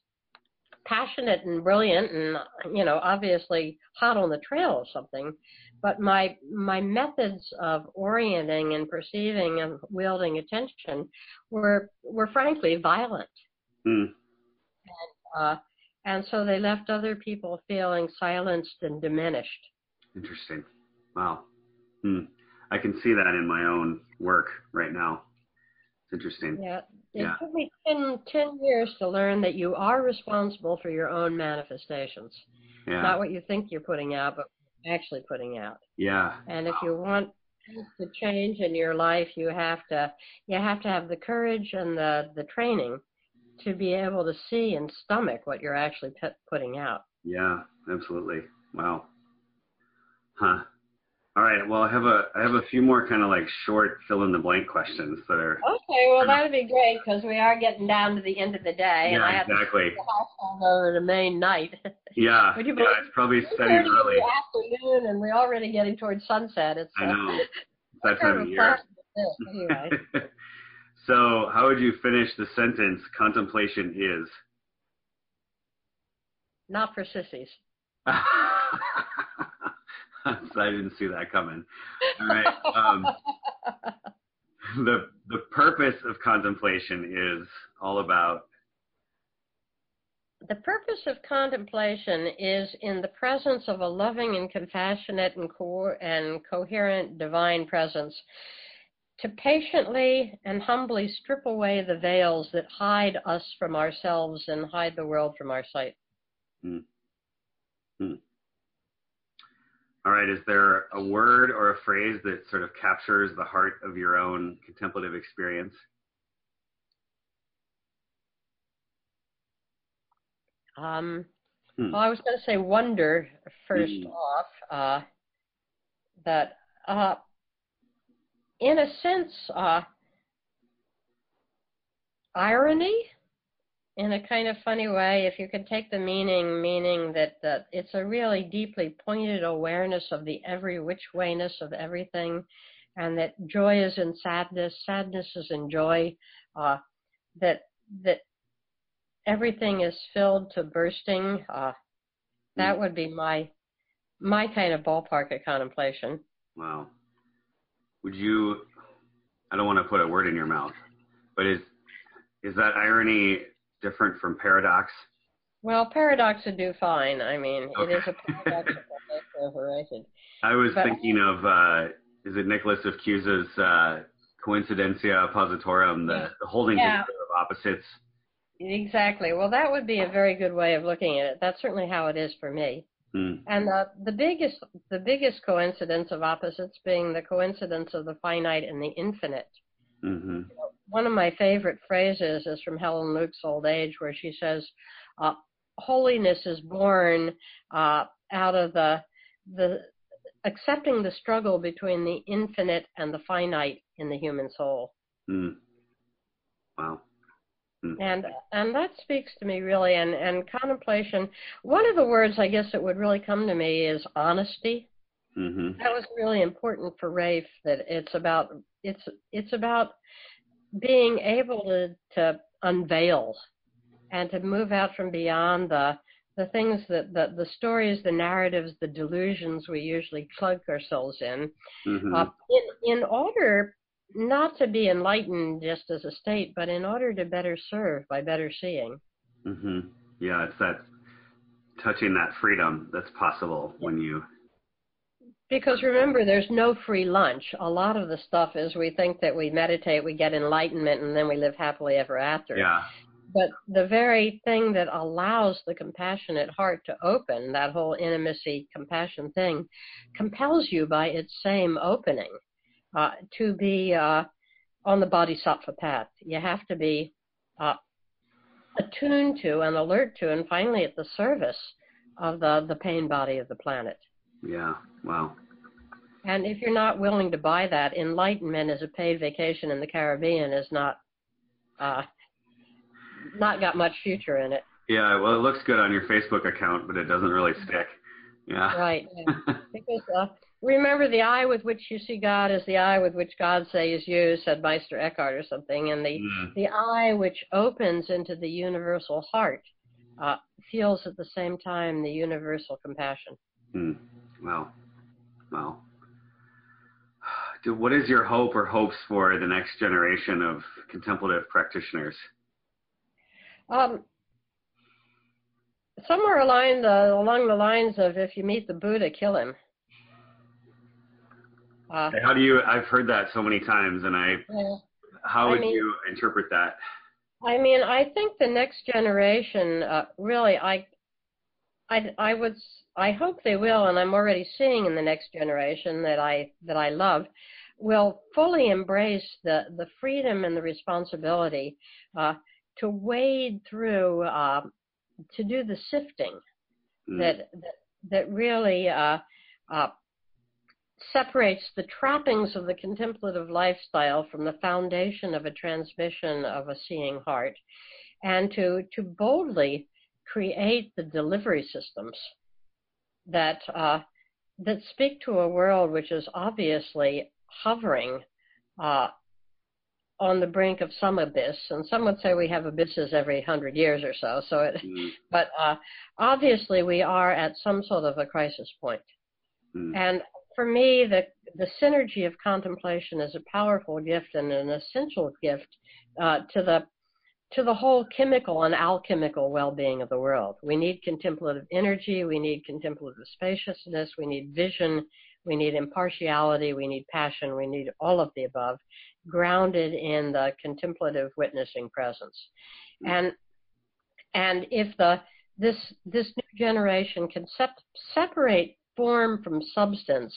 passionate and brilliant and you know obviously hot on the trail or something but my my methods of orienting and perceiving and wielding attention were were frankly violent and uh, and so they left other people feeling silenced and diminished Interesting. Wow. Hmm. I can see that in my own work right now. It's interesting. Yeah, It Yeah. took me 10, 10 years to learn that you are responsible for your own manifestations. Yeah. Not what you think you're putting out, but actually putting out. yeah. And if you want to change in your life, you have to you have to have the courage and the the training to be able to see and stomach what you're actually put, putting out. Yeah, absolutely. Wow. Huh. All right. Well, I have a I have a few more kind of like short fill in the blank questions that are. Okay, well that'd be great because we are getting down to the end of the day, and I Yeah, have exactly. to the household over to Maine night. Yeah. Would you Yeah, believe- it's probably setting 2:30 in early. the afternoon, and we're already getting towards sunset. It's I uh, know. It's that time of of year. anyway. so, how would you finish the sentence? Contemplation is. Not for sissies. I didn't see that coming. All right. Um, the the purpose of contemplation is all about. The purpose of contemplation is in the presence of a loving and compassionate and, co- and coherent divine presence to patiently and humbly strip away the veils that hide us from ourselves and hide the world from our sight. All right. Is there a word or a phrase that sort of captures the heart of your own contemplative experience? Um, Hmm. Well, I was going to say wonder first Mhm. off. Uh, that uh, in a sense, uh, irony, in a kind of funny way, if you could take the meaning, meaning that, that it's a really deeply pointed awareness of the every which wayness of everything, and that joy is in sadness, sadness is in joy, uh, that that everything is filled to bursting. Uh, that would be my my kind of ballpark of contemplation. Wow. Would you? I don't want to put a word in your mouth, but is is that irony different from paradox? Well, paradox would do fine. I mean, it Okay. is a paradoxical nature overrated. I was But- thinking of uh, is it Nicholas of Cusa's uh, coincidentia oppositorum, the, the holding Yeah. together of opposites. Exactly. Well, that would be a very good way of looking at it. That's certainly how it is for me. Hmm. And the the biggest the biggest coincidence of opposites being the coincidence of the finite and the infinite. hmm One of my favorite phrases is from Helen Luke's Old Age, where she says, uh, "Holiness is born uh, out of the the accepting the struggle between the infinite and the finite in the human soul." Hmm. Wow. and and that speaks to me really and and contemplation one of the words i guess that would really come to me is honesty hmm that was really important for rafe that it's about it's it's about being able to to unveil and to move out from beyond the the things that the the stories the narratives the delusions we usually plug ourselves in hmm uh, in, in order not to be enlightened just as a state, but in order to better serve by better seeing. Mm-hmm. Yeah, it's that touching that freedom that's possible when you. Because remember, there's no free lunch. A lot of the stuff is we think that we meditate, we get enlightenment, and then we live happily ever after. Yeah. But the very thing that allows the compassionate heart to open, that whole intimacy, compassion thing, compels you by its same opening uh, to be uh, on the bodhisattva path. You have to be uh, attuned to and alert to, and finally at the service of the, the pain body of the planet. Yeah. Wow. And if you're not willing to buy that, enlightenment as a paid vacation in the Caribbean is not uh, not got much future in it. Yeah. Well, it looks good on your Facebook account, but it doesn't really stick. Yeah. Right. yeah. Because uh, remember, the eye with which you see God is the eye with which God says you, said Meister Eckhart or something, and the Mm. the eye which opens into the universal heart uh, feels at the same time the universal compassion. Hmm. Wow. Dude, what is your hope or hopes for the next generation of contemplative practitioners? Um, somewhere along the along the lines of if you meet the Buddha, kill him. Uh, How do you? I've heard that so many times, and I. yeah. How I would mean- you interpret that? I mean, I think the next generation uh, really, I, I, I would, I hope they will, and I'm already seeing in the next generation that I that I love, will fully embrace the the freedom and the responsibility uh, to wade through, uh, to do the sifting mm. that, that that really uh, uh, separates the trappings of the contemplative lifestyle from the foundation of a transmission of a seeing heart, and to, to boldly create the delivery systems that, uh, that speak to a world which is obviously hovering uh, on the brink of some abyss, and some would say we have abysses every hundred years or so. So, it, mm. but uh, obviously we are at some sort of a crisis point. Mm. And for me, the the synergy of contemplation is a powerful gift and an essential gift uh, to the to the whole chemical and alchemical well-being of the world. We need contemplative energy, we need contemplative spaciousness, we need vision, we need impartiality, we need passion, we need all of the above, grounded in the contemplative witnessing presence. And and if the this this new generation can sep- separate form from substance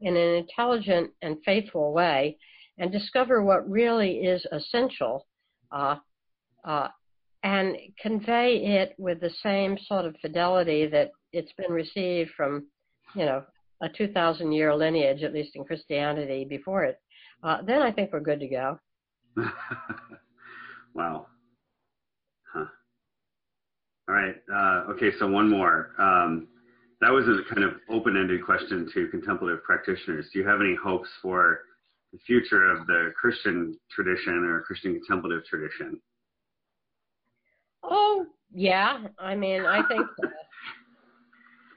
in an intelligent and faithful way and discover what really is essential uh, uh, and convey it with the same sort of fidelity that it's been received from, you know, a 2,000 year lineage, at least in Christianity, before it, uh, then I think we're good to go. wow. Huh. All right. Uh, okay, so one more. Um, that was a kind of open-ended question to contemplative practitioners. Do you have any hopes for the future of the Christian tradition or Christian contemplative tradition? Oh, yeah. I mean, I think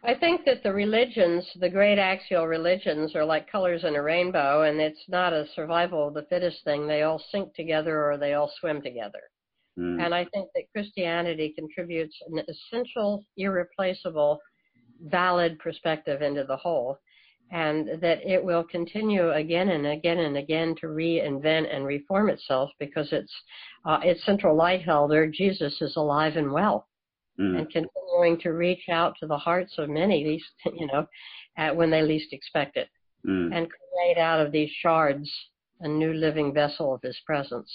I think that the religions, the great axial religions, are like colors in a rainbow, and it's not a survival of the fittest thing. They all sink together or they all swim together. Mm. And I think that Christianity contributes an essential, irreplaceable valid perspective into the whole, and that it will continue again and again and again to reinvent and reform itself because its uh, its central light holder, Jesus, is alive and well, mm. and continuing to reach out to the hearts of many, least you know, at when they least expect it, mm. and create out of these shards a new living vessel of His presence.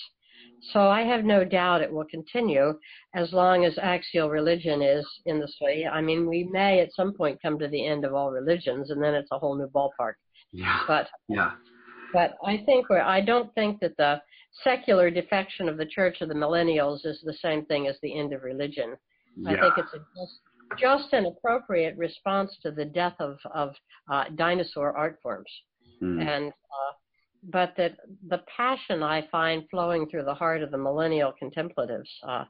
So I have no doubt it will continue as long as axial religion is in this way. I mean, we may at some point come to the end of all religions, and then it's a whole new ballpark. Yeah. But yeah. But I think we're, I don't think that the secular defection of the Church of the Millennials is the same thing as the end of religion. Yeah. I think it's a just, just an appropriate response to the death of of uh, dinosaur art forms. Mm. And uh, but that the passion I find flowing through the heart of the millennial contemplatives, uh,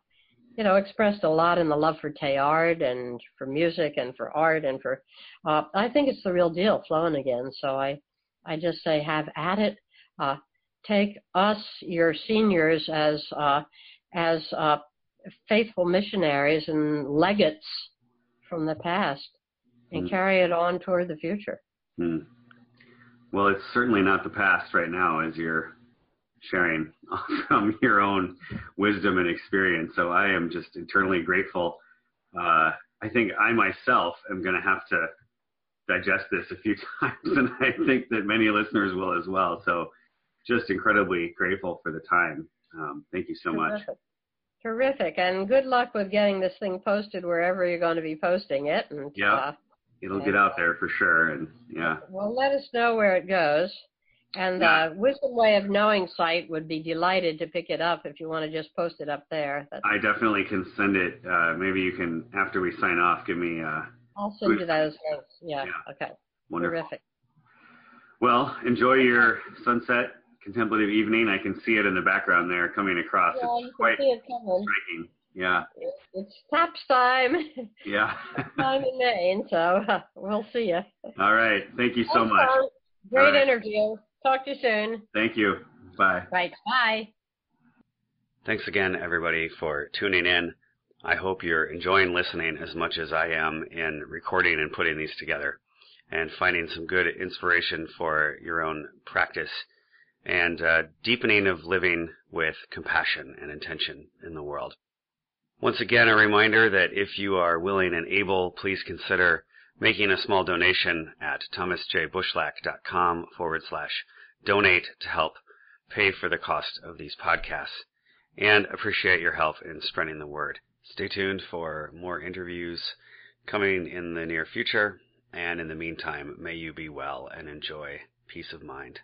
you know, expressed a lot in the love for Teilhard and for music and for art and for, uh, I think it's the real deal flowing again. So I, I just say have at it. Uh, take us, your seniors, as uh, as uh, faithful missionaries and legates from the past, and mm. carry it on toward the future. Mm. Well, it's certainly not the past right now, as you're sharing from your own wisdom and experience. So I am just eternally grateful. Uh, I think I myself am going to have to digest this a few times, and I think that many listeners will as well. So just incredibly grateful for the time. Um, thank you so Terrific. much. Terrific, and good luck with getting this thing posted wherever you're going to be posting it. And yeah, uh, it'll get out there for sure. And yeah. Well, let us know where it goes. And yeah. uh, Wisdom Way of Knowing site would be delighted to pick it up if you want to just post it up there. That's I definitely can send it. Uh, maybe you can, after we sign off, give me. Uh, I'll send you those links. Yeah. yeah. Okay. Wonderful. Terrific. Well, enjoy your sunset contemplative evening. I can see it in the background there coming across. Yeah, it's quite striking. Yeah. It's taps time. Yeah. time in Maine, so we'll see you. All right. Thank you so Thanks, much. Great right. interview. Talk to you soon. Thank you. Bye. Right. Bye. Thanks again, everybody, for tuning in. I hope you're enjoying listening as much as I am in recording and putting these together and finding some good inspiration for your own practice and uh, deepening of living with compassion and intention in the world. Once again, a reminder that if you are willing and able, please consider making a small donation at thomasjbushlack.com forward slash donate to help pay for the cost of these podcasts and appreciate your help in spreading the word. Stay tuned for more interviews coming in the near future. And in the meantime, may you be well and enjoy peace of mind.